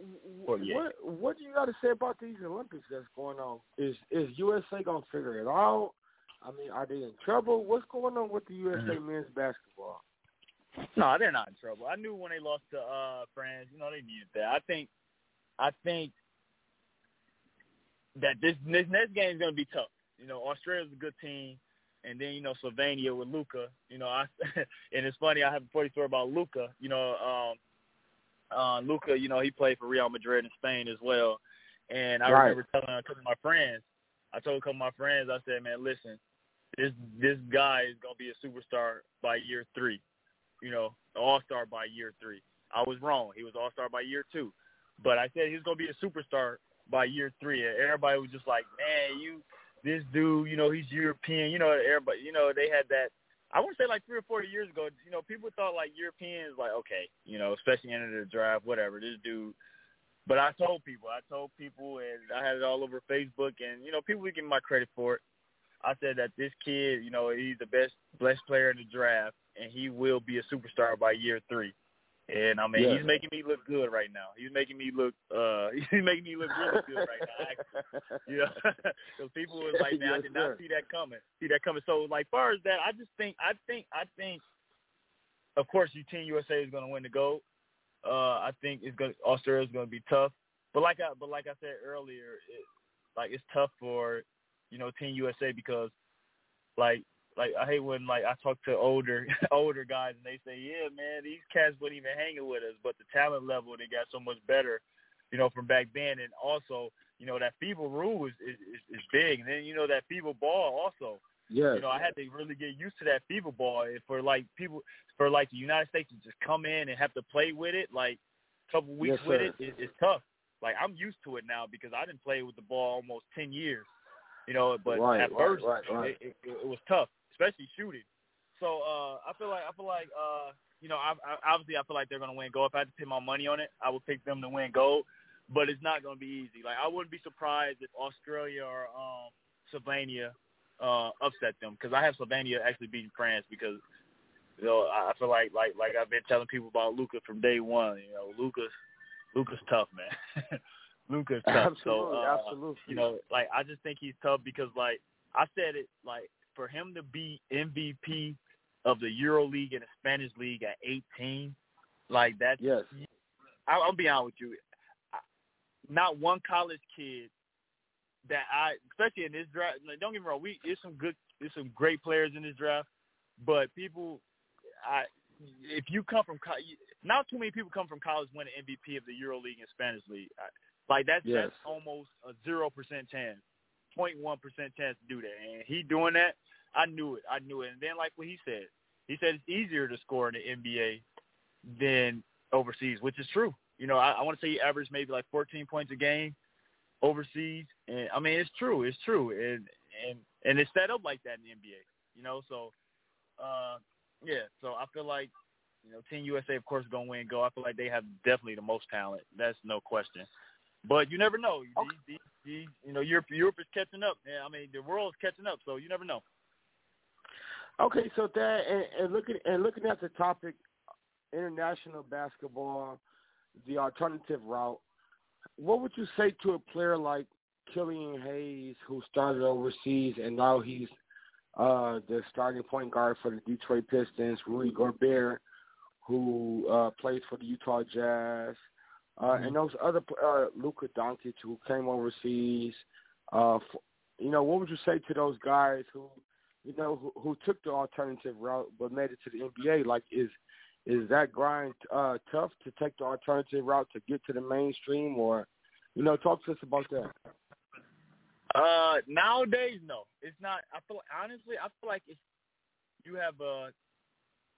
what what do you got to say about these Olympics that's going on? Is is USA gonna figure it out? I mean, are they in trouble? What's going on with the USA mm-hmm. men's basketball? No, they're not in trouble. I knew when they lost to uh France, you know, they needed that. I think, I think that this this next game is gonna be tough. You know, Australia's a good team, and then you know Slovenia with Luka. You know, I and it's funny. I have a funny story about Luka. You know, um, uh, Luka, you know, he played for Real Madrid in Spain as well. And I right. remember telling a couple of my friends, I told a couple of my friends, I said, man, listen, this this guy is gonna be a superstar by year three, you know, all star by year three. I was wrong. He was all star by year two, but I said he was gonna be a superstar by year three. And everybody was just like, man, you, this dude, you know, he's European. You know, everybody, you know, they had that I want to say like three or four years ago, you know, people thought like Europeans like okay, you know, especially into the draft, whatever. This dude, but I told people, I told people, and I had it all over Facebook, and you know, people give me my credit for it. I said that this kid, you know, he's the best best player in the draft, and he will be a superstar by year three. And I mean, yeah. he's making me look good right now. He's making me look, uh, he's making me look really good right now. Actually, know, because people was like, man, yes, I did not see that coming. See that coming. So, like, far as that, I just think, I think, I think, of course, your Team USA is going to win the gold. Uh, I think it's going Australia is going to be tough. But like I, but like I said earlier, it, like it's tough for, you know, Team USA because, like, like I hate when like I talk to older older guys and they say, yeah, man, these cats wouldn't even hanging with us, but the talent level they got so much better, you know, from back then, and also you know that FIBA rule is is, is big, and then you know that FIBA ball also. Yeah. You know, I had to really get used to that FIBA ball and for like people for like the United States to just come in and have to play with it like a couple weeks Yes, with sir. it, it, it's tough. Like I'm used to it now because I didn't play with the ball almost ten years. You know, but Right, at right, first right. It, it, it was tough, especially shooting. So uh, I feel like I feel like uh, you know, I, I, obviously I feel like they're gonna win gold. If I had to put my money on it, I would pick them to win gold. But it's not gonna be easy. Like I wouldn't be surprised if Australia or um, Slovenia uh, upset them because I have Slovenia actually beating France because you know I feel like like like I've been telling people about Luka from day one. You know, Luka's Luka's tough, man. Luka's tough. Absolutely, so, uh, absolutely. You know, like I just think he's tough because like I said it like for him to be MVP of the Euro League and the Spanish League at 18, like that's Yes. I, I'll be honest with you. Not one college kid that I, especially in this draft. Like, don't get me wrong, we there's some good, there's some great players in this draft, but people, I, if you come from, not too many people come from college winning MVP of the Euro League and Spanish League. I, like that's Yes. that's almost a zero percent chance, 0.1 percent chance to do that. And he doing that, I knew it. I knew it. And then like what he said, he said it's easier to score in the NBA than overseas, which is true. You know, I, I want to say he averaged maybe like 14 points a game overseas, and I mean it's true, it's true, and and and it's set up like that in the NBA. You know, so uh, yeah, so I feel like you know Team USA of course gonna win gold. I feel like they have definitely the most talent. That's no question. But you never know. Okay. These, these, these, you know, Europe, Europe is catching up. Yeah, I mean, the world is catching up, so you never know. Okay, so that and, and looking and looking at the topic, international basketball, the alternative route. What would you say to a player like Killian Hayes, who started overseas and now he's uh, the starting point guard for the Detroit Pistons, Rudy Gobert, who uh, plays for the Utah Jazz, uh, mm-hmm. and those other uh, Luka Doncic who came overseas. Uh, for, you know, what would you say to those guys who, you know, who, who took the alternative route but made it to the NBA? Like, is is that grind uh, tough to take the alternative route to get to the mainstream, or you know, talk to us about that. Uh, nowadays, no, it's not. I feel honestly, I feel like it's you have a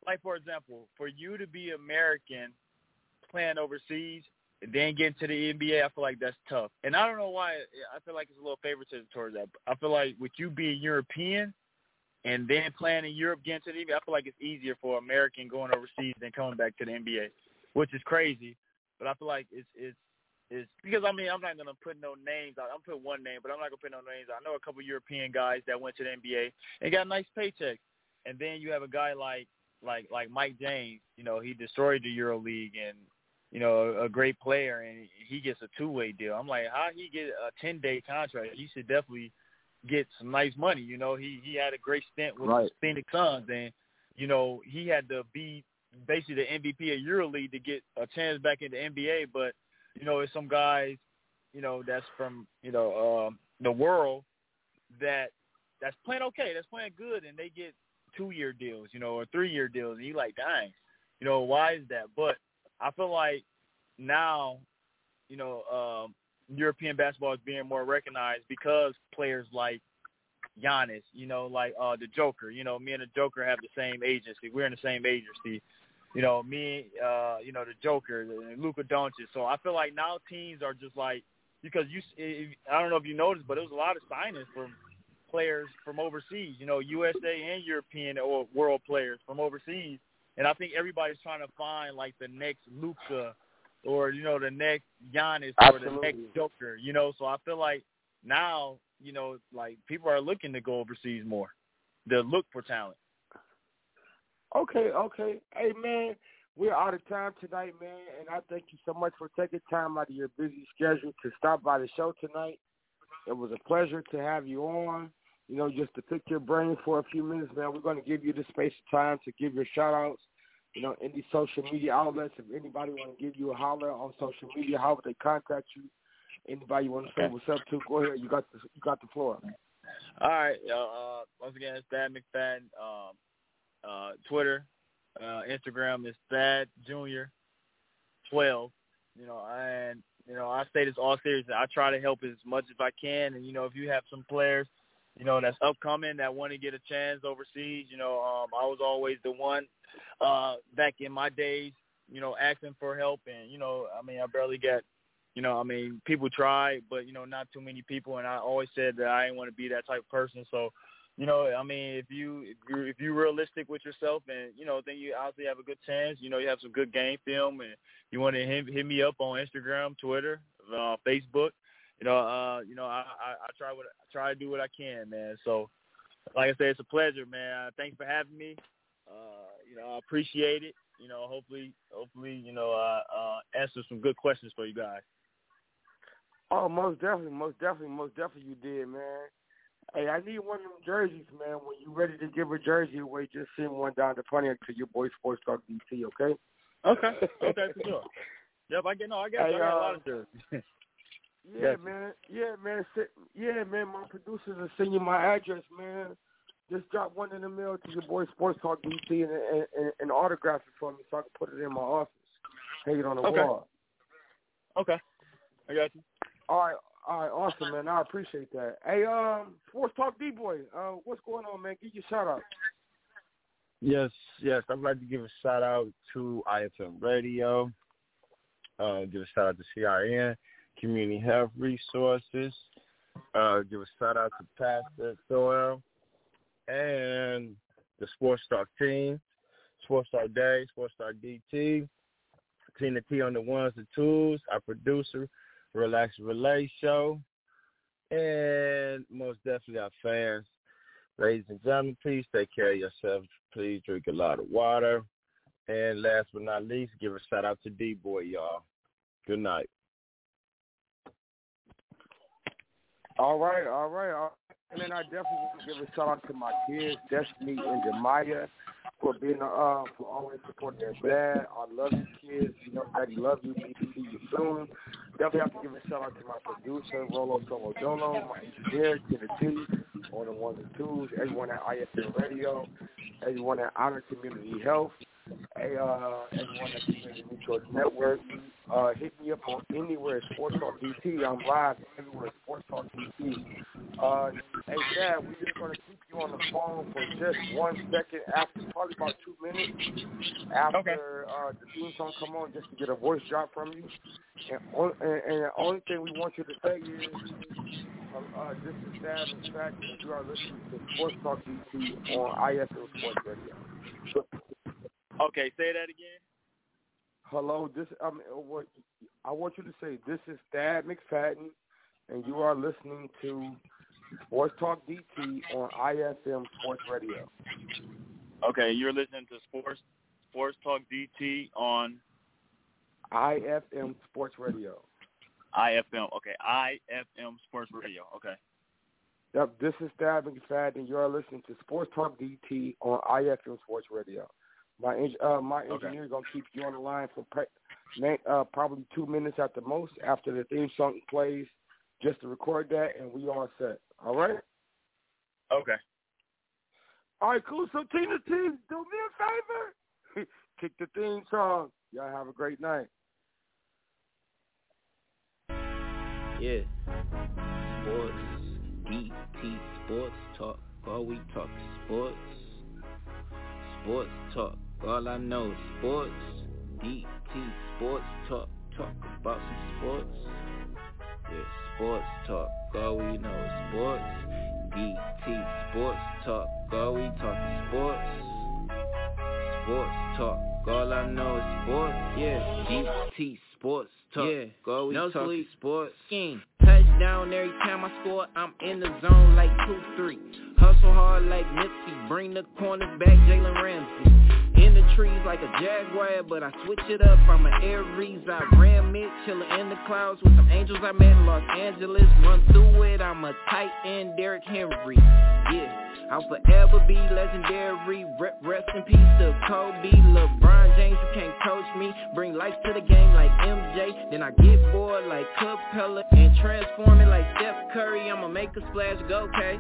like for example, for you to be American playing overseas and then get into the NBA, I feel like that's tough. And I don't know why. I feel like it's a little favoritism towards that. I feel like with you being European and then playing in Europe, getting to the NBA, I feel like it's easier for American going overseas than coming back to the NBA, which is crazy. But I feel like it's it's is because I mean I'm not gonna put no names out. I'm put one name, but I'm not gonna put no names. I know a couple European guys that went to the NBA and got nice paychecks. And then you have a guy like like like Mike James. You know, he destroyed the Euro League and you know a great player, and he gets a two way deal. I'm like, how he get a ten day contract? He should definitely get some nice money. You know, he he had a great stint with right. the Phoenix Suns, and you know he had to be basically the MVP of Euro League to get a chance back in the NBA, but you know, it's some guys, you know, that's from, you know, um, the world that that's playing okay, that's playing good, and they get two year deals, you know, or three year deals, and you like, dang, you know, why is that? But I feel like now, you know, um, European basketball is being more recognized because players like Giannis, you know, like uh the Joker, you know, me and the Joker have the same agency. We're in the same agency you know, me, uh, you know, the Joker, and Luka Doncic. So I feel like now teams are just like because you, if, I don't know if you noticed, but there was a lot of signings from players from overseas. You know, USA and European or world players from overseas, and I think everybody's trying to find like the next Luka or you know the next Giannis Absolutely. or the next Joker. You know, so I feel like now you know like people are looking to go overseas more, They look for talent. Okay, okay. Hey, man, we're out of time tonight, man, and I thank you so much for taking time out of your busy schedule to stop by the show tonight. It was a pleasure to have you on. You know, just to pick your brain for a few minutes, man. We're going to give you the space of time to give your shout outs, you know, any social media outlets. If anybody want to give you a holler on social media, how would they contact you? Anybody you want to say what's up to? Go ahead. You got the you got the floor. All right. Uh, once again, it's Thad McFadden. Um, uh, Twitter, uh, Instagram is Thad Junior twelve. You know, and you know I say this all serious. I try to help as much as I can, and you know if you have some players, you know that's upcoming that want to get a chance overseas, you know um, I was always the one uh, back in my days, you know asking for help, and you know I mean I barely get you know, I mean, people try, but you know, not too many people. And I always said that I didn't want to be that type of person. So, you know, I mean, if you if you if you're realistic with yourself, and you know, then you obviously have a good chance. You know, you have some good game film, and you want to hit, hit me up on Instagram, Twitter, uh, Facebook. You know, uh, you know, I, I, I try what I try to do what I can, man. So, like I said, it's a pleasure, man. Thanks for having me. Uh, you know, I appreciate it. You know, hopefully, hopefully, you know, uh, uh, answer some good questions for you guys. Oh, most definitely, most definitely, most definitely, you did, man. Hey, I need one of them jerseys, man. When you ready to give a jersey away, just send one down to Pontiac to your boy Sports Talk DC, okay? Okay, okay, for sure. Yep, I get no, I got, hey, I got uh, a lot of jerseys. yeah, man. Yeah, man. Yeah, man. My producers are sending my address, man. Just drop one in the mail to your boy Sports Talk DC and, and, and, and autograph it for me so I can put it in my office. Hang it on the okay. wall. Okay. I got you. All right. All right, awesome, man. I appreciate that. Hey, um, Sports Talk D Boy, uh, what's going on, man? Give your shout out. Yes, yes. I'd like to give a shout out to IFM Radio. Uh, give a shout out to CRN, Community Health Resources. Uh, give a shout out to Pastor Soil and the Sports Talk team, Sports Talk Dave, Sports Talk DT, Tina T on the ones and twos, our producer, Relax Relay Show. And most definitely our fans. Ladies and gentlemen, please take care of yourselves. Please drink a lot of water. And last but not least, give a shout out to D-Boy, y'all. Good night. All right, all right, all right. And then I definitely want to give a shout out to my kids, Destiny and Jemiah, for being uh for always supporting their dad. I love you kids. You know, Daddy love you. Need to see you soon. Definitely have to give a shout out to my producer, Rolo Solo Dono, my engineer, Kennedy, on the ones and twos, everyone at IFM Radio, everyone at Honor Community Health, Hey, uh, everyone that's in the Mutual Network, uh, hit me up on anywhere Sports Talk DT. I'm live everywhere Sports Talk DT. Uh, hey, Thad, we're just going to keep you on the phone for just one second after, probably about two minutes after okay. uh, the theme song come on, just to get a voice drop from you. And, and, and the only thing we want you to say is, uh, uh, this is Thad, in fact, you are listening to Sports Talk DT on IFM Sports Radio. Okay, say that again. Hello, this I mean, what I want you to say. This is Thad McFadden, and you are listening to Sports Talk DT on IFM Sports Radio. Okay, you're listening to Sports Sports Talk DT on IFM Sports Radio. IFM, okay, IFM Sports Radio, okay. Yep, this is Thad McFadden. You are listening to Sports Talk DT on IFM Sports Radio. My uh, my engineer is gonna keep you on the line for pre- uh, probably two minutes at the most after the theme song plays, just to record that, and we all set. All right. Okay. All right, cool. So Tina T, do me a favor, kick the theme song. Y'all have a great night. Yeah. Sports, DT Sports Talk. All we talk sports. Sports Talk. All I know is sports, DT sports talk, talk about some sports. Yeah, sports talk, all we know is sports. DT sports talk, all we talk sports. Sports talk, all I know is sports. Yeah, DT sports talk, yeah, all we no talk sleep. sports. Scheme. Touchdown every time I score, I'm in the zone like 2-3. Hustle hard like Nipsey, bring the corners back, Jalen Ramsey. Trees like a jaguar, but I switch it up. I'm an Aries, I ram it, chillin' in the clouds with some angels I met in Los Angeles. Run through it, I'm a tight end, Derrick Henry. Yeah, I'll forever be legendary. Rest in peace to Kobe, LeBron James. You can't coach me. Bring life to the game like MJ. Then I get bored like Capela and transform it like Steph Curry. I'ma make a splash, go K.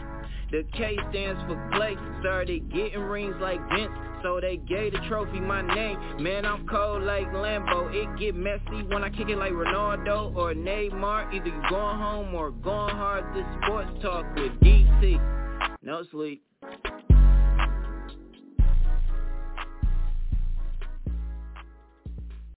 The K stands for Clay. Started getting rings like Vince. So they gave the trophy my name. Man, I'm cold like Lambo. It get messy when I kick it like Ronaldo or Neymar. Either you going home or going hard. This sports talk with DT. No sleep.